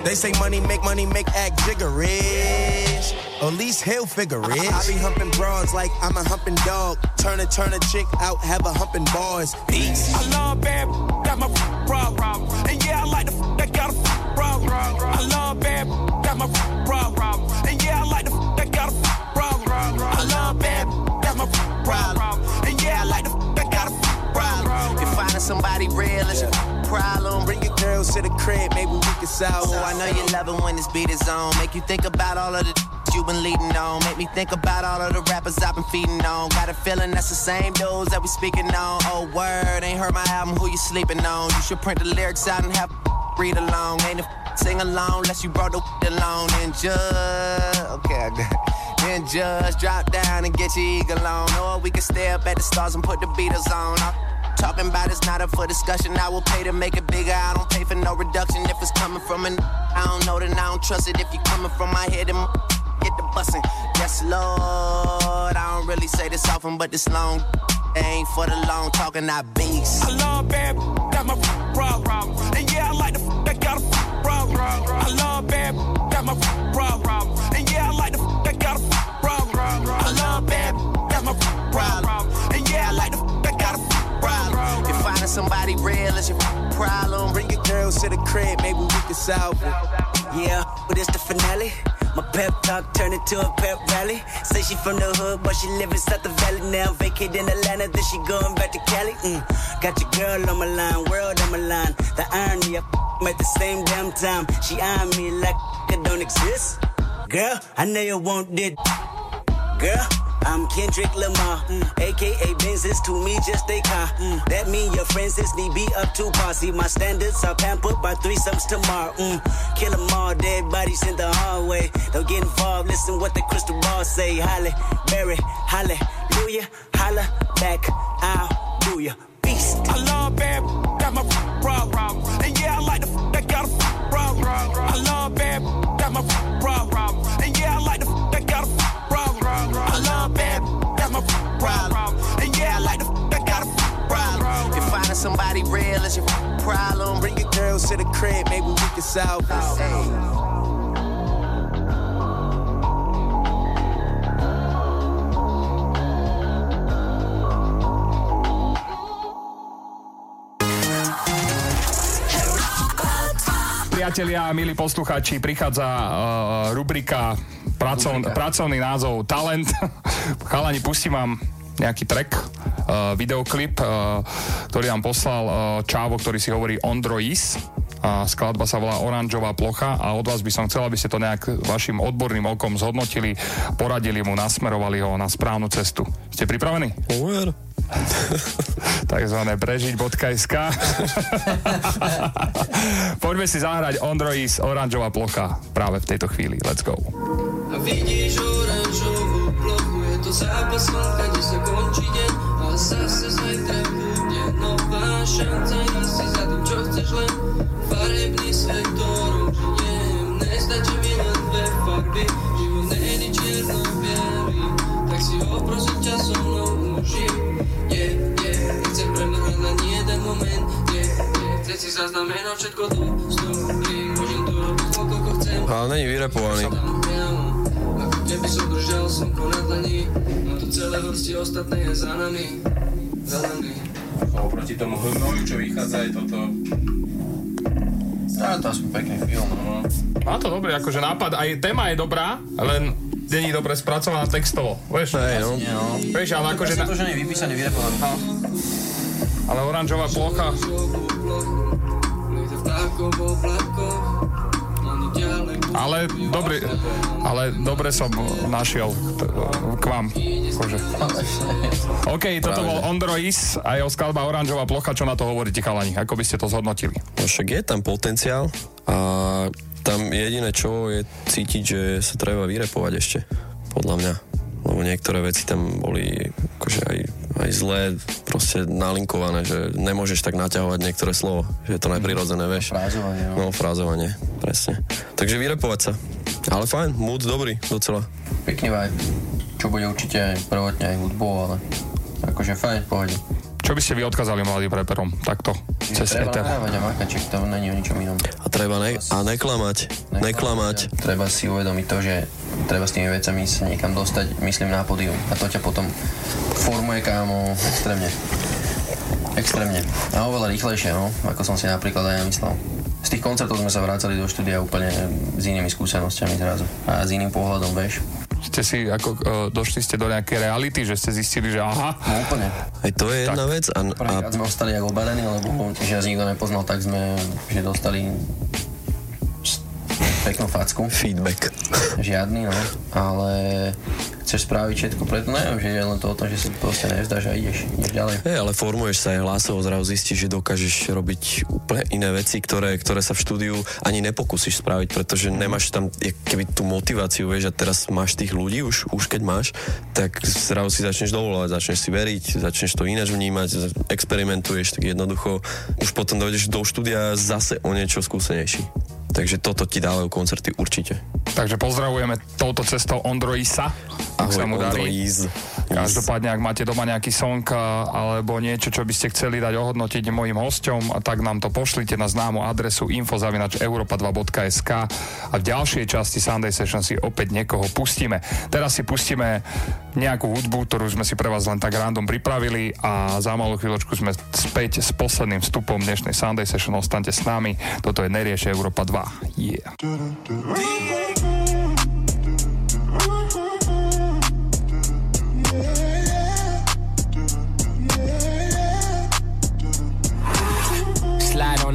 They say money make money make act jiggerish. Or at least he'll figure it. I, I be humping broads like I'm a humping dog. Turn a turn a chick out, have a humping bars. Peace. I love bad, got my problem. And yeah, I like the that got a problem. I love bad, got my problem. And yeah, I like the that got a problem. I love bad, got my problem. And yeah, I like the that got a problem. If finding somebody real is your problem, bring your girls to the crib, maybe we can solve. Oh, I know you love it when this beat is on. Make you think about all of the you've been leading on. Make me think about all of the rappers I've been feeding on. Got a feeling that's the same dudes that we speaking on. Oh, word, ain't heard my album, who you sleeping on? You should print the lyrics out and have read along. Ain't a sing along unless you brought the along. And just, okay, I got it. Just drop down and get your eagle on. Or we can stay up at the stars and put the Beatles on. I'm Talking about it's not up for discussion. I will pay to make it bigger. I don't pay for no reduction if it's coming from an. I don't know then I don't trust it. If you coming from my head, then get the bussin'. Yes, Lord. I don't really say this often, but this long ain't for the long talking. I beast. I love bad, got my problem. And yeah, I like the that got a problem. I love bad, got my problem. And yeah, I like the that got a problem. I love bad, got my problem. Somebody real is your problem, bring your girls to the crib, maybe we can solve it. Yeah, but it's the finale. My pep talk turned into a pep rally. Say she from the hood, but she live inside the valley now. Vacate in Atlanta, then she going back to Cali. Mm. Got your girl on my line, world on my line. The irony, I at the same damn time. She eyeing me like it don't exist. Girl, I know you want it. Girl, I'm Kendrick Lamar, mm. aka Benz is to me just a car. Mm. That mean your friends is need be up to par. See my standards are pampered by threesomes tomorrow. Mm. Kill 'em all, dead bodies in the hallway. Don't get involved, listen what the crystal ball say. Holly, Berry, hallelujah, holla back, I'll do ya. Beast. I love bad, got my problem. And yeah, I like the that got a problem. I love bad, somebody real is your problem, bring your girls to the crib, maybe we can solve it. Priatelia, milí poslucháči, prichádza uh, rubrika pracov, pracovný názov Talent. Chalani, pustím vám nejaký track, uh, videoklip, uh, ktorý vám poslal uh, Čávo, ktorý si hovorí Ondrois. A skladba sa volá Oranžová plocha a od vás by som chcel, aby ste to nejak vašim odborným okom zhodnotili, poradili mu, nasmerovali ho na správnu cestu. Ste pripravení? Over. Takzvané prežiť.sk Poďme si zahrať Ondrois Oranžová plocha práve v tejto chvíli. Let's go. Vidíš to zápas slnka, kde sa končí deň a zase zajtra bude nová šanca ísť si za tým, čo chceš len farebný svet, ktorom žijem. Nestačí mi len dve farby, život není čierno-bielý, tak si ho prosím ťa so mnou užij. Yeah, yeah, nechcem premrhať len jeden moment, yeah, yeah, chcem si zaznamenať všetko do story, môžem to robiť, koľko chcem. Ale není vyrepovaný. Keby som držal slnko na dlani No to celé horstie ostatné je za nami Za nami Oproti tomu hnoju, čo vychádza, je toto... Á, to aspoň pekný film, no. Má to dobrý, akože nápad, aj téma je dobrá, len není dobre spracovaná textovo, vieš? Hej, no. Nie, no. Vieš, ale akože... to, že nie je vypísaný, vyrepovaný. Ale oranžová plocha... Ale dobre, ale dobre som našiel t- k vám. Akože. OK, toto bol Ondrois a jeho skladba Oranžová plocha. Čo na to hovoríte, chalani? Ako by ste to zhodnotili? No však je tam potenciál a tam jediné čo je cítiť, že sa treba vyrepovať ešte, podľa mňa. Lebo niektoré veci tam boli akože aj, aj zlé, proste nalinkované, že nemôžeš tak naťahovať niektoré slovo, že je to najprirodzené, vieš. Frázovanie, no. No, frázovanie, presne. Takže vyrepovať sa. Ale fajn, mood dobrý, docela. Pekný vibe. Čo bude určite prvotne aj hudbou, ale akože fajn, pohode. Čo by ste vy odkázali mladým reperom? Takto, cez Treba nahrávať a makať, čiže to není o ničom inom. A treba ne- a neklamať, neklamať. Treba si uvedomiť to, že treba s tými vecami sa niekam dostať, myslím na pódium. A to ťa potom formuje kámo extrémne. Extrémne. A oveľa rýchlejšie, no, ako som si napríklad aj ja myslel. Z tých koncertov sme sa vrácali do štúdia úplne s inými skúsenosťami zrazu. A s iným pohľadom, vieš. Ste si, ako, uh, došli ste do nejakej reality, že ste zistili, že aha. No úplne. Aj to je jedna vec. A, a Prvýkrát sme ostali ako obarení, lebo že nás nikto nepoznal, tak sme že dostali peknú facku. Feedback. Žiadny, no. Ale chceš spraviť všetko preto, neviem, že je len to o tom, že sa proste nevzdáš a ideš, ideš ďalej. Hej, ale formuješ sa aj hlasovo, zrazu zistíš, že dokážeš robiť úplne iné veci, ktoré, ktoré sa v štúdiu ani nepokúsiš spraviť, pretože nemáš tam keby tú motiváciu, vieš, a teraz máš tých ľudí, už, už keď máš, tak zrazu si začneš dovolovať, začneš si veriť, začneš to ináč vnímať, experimentuješ, tak jednoducho už potom dojdeš do štúdia zase o niečo skúsenejší. Takže toto ti dávajú koncerty určite. Takže pozdravujeme touto cestou Ondroisa. Ak sa mu darí. Každopádne, ak máte doma nejaký song a- alebo niečo, čo by ste chceli dať ohodnotiť mojim hosťom, a tak nám to pošlite na známu adresu infozavinačeuropa2.sk a v ďalšej časti Sunday Session si opäť niekoho pustíme. Teraz si pustíme nejakú hudbu, ktorú sme si pre vás len tak random pripravili a za malú chvíľočku sme späť s posledným vstupom dnešnej Sunday Session. Ostaňte s nami. Toto je Nerieš Európa 2. Yeah.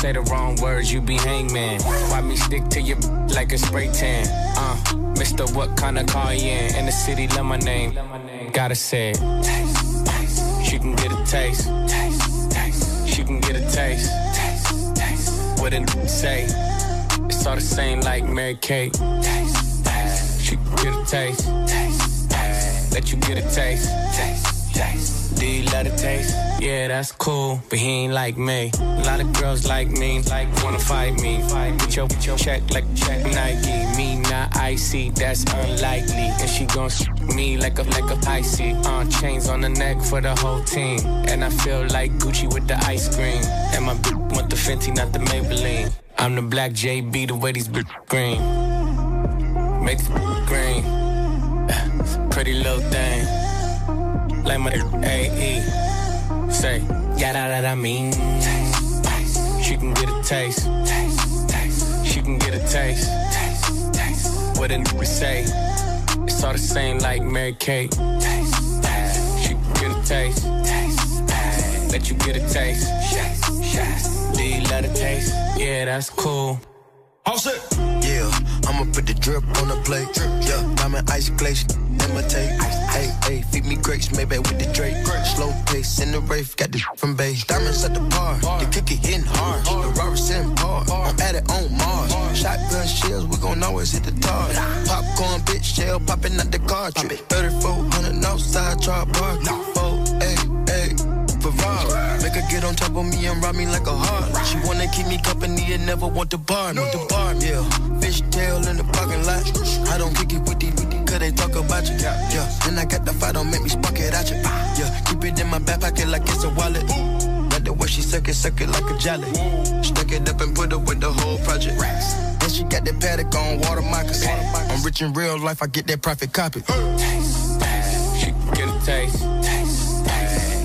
Say the wrong words, you be hangman. Why me stick to your like a spray tan? Uh, Mister, what kind of car you in? In the city, love my name. Gotta say. Taste, taste. She can get a taste. Taste, taste. She can get a taste. Taste, taste. What it say? It's all the same like Mary Kate. Taste, taste. She can get a taste. Taste, taste. Let you get a taste. Taste, taste. The taste? Yeah, that's cool, but he ain't like me. A lot of girls like me, like wanna fight me. Fight with your, get your check like check Nike. Me not icy, that's unlikely. And she gon' s- me like a like a icy. Uh, chains on the neck for the whole team. And I feel like Gucci with the ice cream. And my bitch want the Fenty, not the Maybelline. I'm the black JB, the way these bitch green. Make green. Pretty little thing like my AE. Say, yeah, that, I mean. She can get a taste. She can get a taste. What a nigga say. It's all the same like Mary Kate. She can get a taste. Let you get a taste. Do you love the taste? Yeah, that's cool. All set. Yeah, I'ma put the drip on the plate. Yeah, diamond ice glaze, imitate. Hey, hey, feed me grapes, maybe with the Drake. Slow pace in the rave, got the from base. Diamonds at the bar, the cookie hitting hard. The rubber sitting par, I'm at it on Mars. Shotgun shells, we gon' always hit the tar. Popcorn, bitch, shell popping out the cartridge. 3400 outside, drop park. Four, hey, hey. Make her get on top of me and ride me like a heart. She wanna keep me company and never want to bar me. The bar, yeah. Fish tail in the parking lot. I don't kick it with these, with these, cause they talk about you. Yeah. And I got the fight, don't make me spark it at you. Yeah. Keep it in my back pocket like it's a wallet. Got the way she suck it, suck it like a jelly. Stuck it up and put it with the whole project. And she got that paddock on water moccasins. I'm rich in real life, I get that profit copy. Taste, taste. She can get a taste.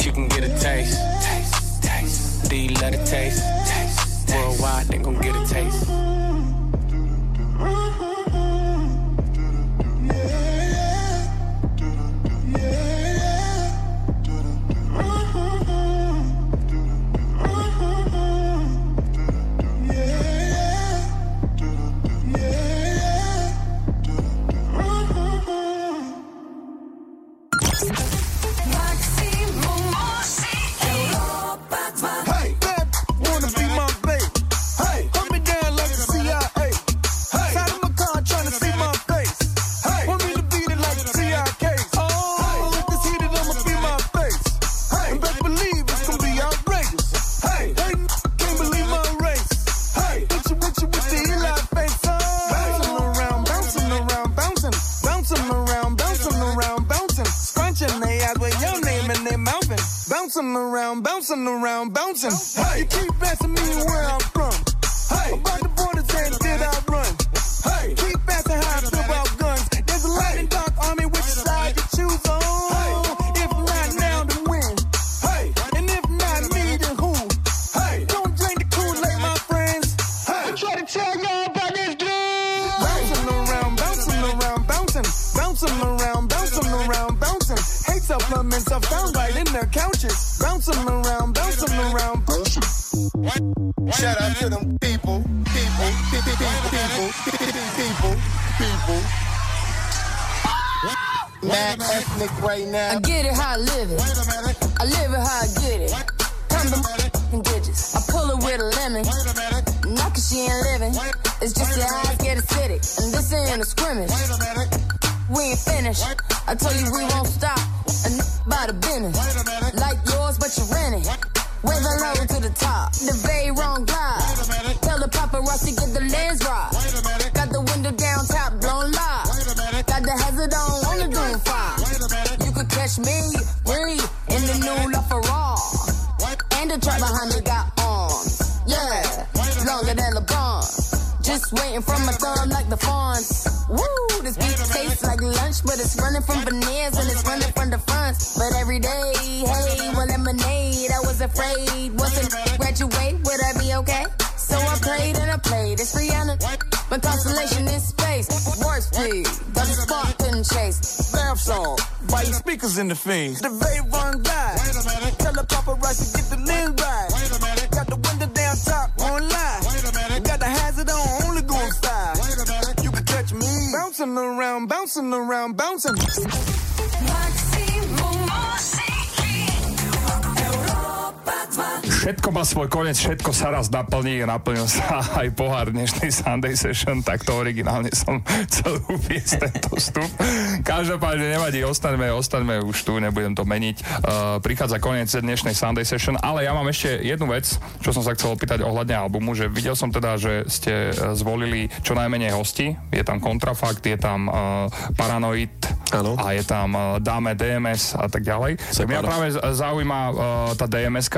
Taste. She can get a taste. taste. taste. You love the taste? taste. Worldwide, they gon' get a taste. So I played and I played. It's Rihanna. My constellation in space. Warp speed. That the spark couldn't chase. Bath song. White speakers in the face. The very wrong guy. Tell the paparazzi get the lens right. Got the window down top on line. Got the hazard on, only going style. You can catch me bouncing around, bouncing around, bouncing. Všetko má svoj koniec, všetko sa raz naplní a naplnil sa aj pohár dnešný Sunday Session, tak to originálne som chcel uviesť tento vstup. Každopádne nevadí, ostaňme, ostaňme už tu, nebudem to meniť. Uh, prichádza koniec dnešnej Sunday Session, ale ja mám ešte jednu vec, čo som sa chcel opýtať ohľadne albumu, že videl som teda, že ste uh, zvolili čo najmenej hosti. Je tam Kontrafakt, je tam uh, Paranoid ano. a je tam uh, Dáme DMS a tak ďalej. Tak mňa práve zaujíma uh, tá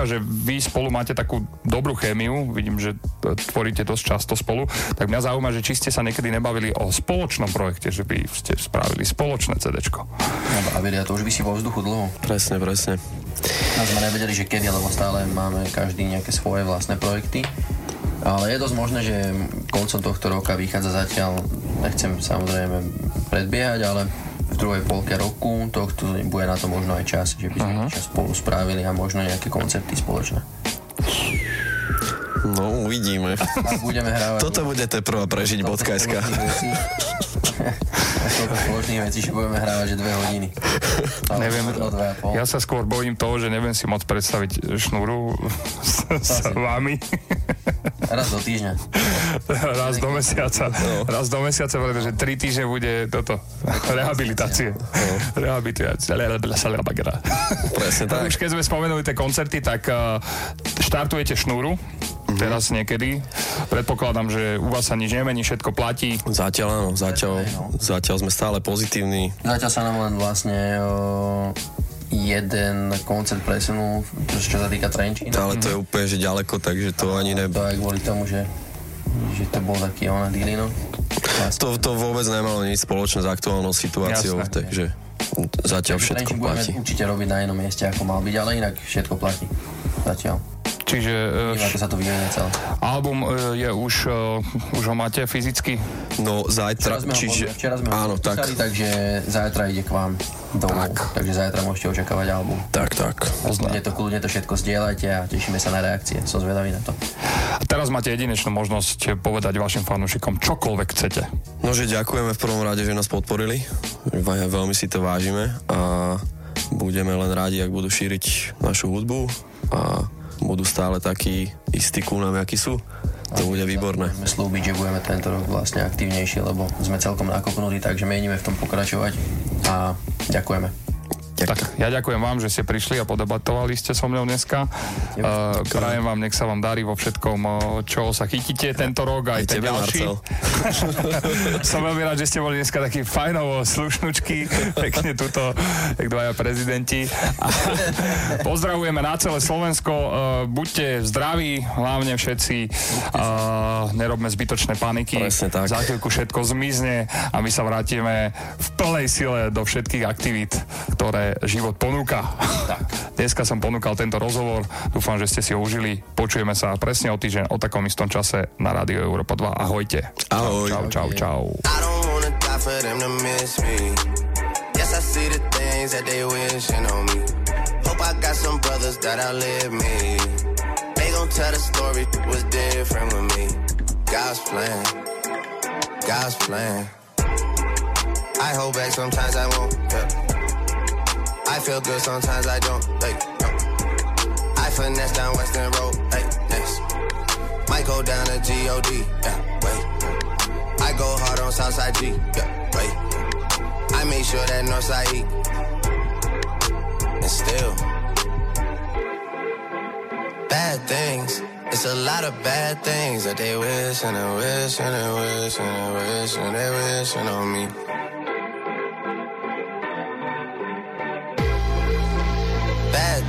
DMS, že vy spolu máte takú dobrú chémiu, vidím, že tvoríte dosť často spolu, tak mňa zaujíma, že či ste sa niekedy nebavili o spoločnom projekte, že by ste spravili spoločné CDčko. Bavili a to už vysí vo vzduchu dlho. Presne, presne. A sme nevedeli, že kedy, lebo stále máme každý nejaké svoje vlastné projekty. Ale je dosť možné, že koncom tohto roka vychádza zatiaľ, nechcem samozrejme predbiehať, ale v druhej polke roku tohto bude na to možno aj čas, že by sme uh-huh. spolu spravili a možno nejaké koncepty spoločné. No, uvidíme. A budeme hrávať. Toto budete prvá prežiť bodka.sk. Toľko spoločných vecí, že budeme hrávať, že dve hodiny. Neviem, ja sa skôr bojím toho, že neviem si moc predstaviť šnúru s, s vami. Raz do týždňa. Raz do mesiaca. Raz do mesiaca, pretože tri týždne bude toto. Rehabilitácie. Rehabilitácia. Presne tak. Už keď sme spomenuli tie koncerty, tak uh, štartujete šnúru teraz niekedy. Predpokladám, že u vás sa nič nemení, všetko platí. Zatiaľ áno, zatiaľ, zatiaľ sme stále pozitívni. Zatiaľ sa nám len vlastne o, jeden koncert presunul, čo, čo sa týka Trenčína. Ale to je úplne že ďaleko, takže to ani ne... To aj kvôli tomu, že, že to bol taký ona dilino. To, to vôbec nemalo nič spoločné s aktuálnou situáciou, Jasné. takže zatiaľ všetko Trenčín budeme platí. určite robiť na jednom mieste, ako mal byť, ale inak všetko platí. Zatiaľ. Čiže ako sa to vyvinie celé. album uh, je už, uh, už ho máte fyzicky? No zajtra, Včera sme ho, čiže... pozreli, včera sme ho áno, tak. písali, takže zajtra ide k vám domov. Tak. Takže zajtra môžete očakávať album. Tak, tak. Kľudne to, kľudne to všetko zdieľajte a tešíme sa na reakcie. Som zvedavý na to. A teraz máte jedinečnú možnosť povedať vašim fanúšikom čokoľvek chcete. No, že ďakujeme v prvom rade, že nás podporili. Ve- Veľmi si to vážime a budeme len rádi, ak budú šíriť našu hudbu a budú stále takí istí ku nám, akí sú. To bude výborné. Môžeme slúbiť, že budeme tento rok vlastne aktívnejšie, lebo sme celkom nakopnutí, takže meníme v tom pokračovať a ďakujeme. Tak, ja ďakujem vám, že ste prišli a podebatovali ste so mnou dneska. Uh, prajem vám, nech sa vám darí vo všetkom, uh, čo sa chytíte tento rok aj, Aj ten ďalší. Som veľmi rád, že ste boli dneska takí fajnovo slušnučky, pekne tuto, jak dvaja prezidenti. A pozdravujeme na celé Slovensko, uh, buďte zdraví, hlavne všetci, uh, nerobme zbytočné paniky. Presne tak. Za chvíľku všetko zmizne a my sa vrátime v plnej sile do všetkých aktivít, ktoré život ponúka. Tak. Dneska som ponúkal tento rozhovor, dúfam, že ste si ho užili. Počujeme sa presne o týždeň o takom istom čase na Rádio Európa 2. Ahojte. Ahoj. Čau, čau, čau. Tell the story was different with me. God's plan, God's plan. I hold back sometimes I won't. Yeah. I feel good sometimes I don't. Like, no. I finesse down Western Road. Like, next. Might go down to God. Yeah, wait. I go hard on Southside G. Yeah, wait. I make sure that Northside E. And still, bad things. It's a lot of bad things that they wish and they wish and they wish and they wish and they wishing on me.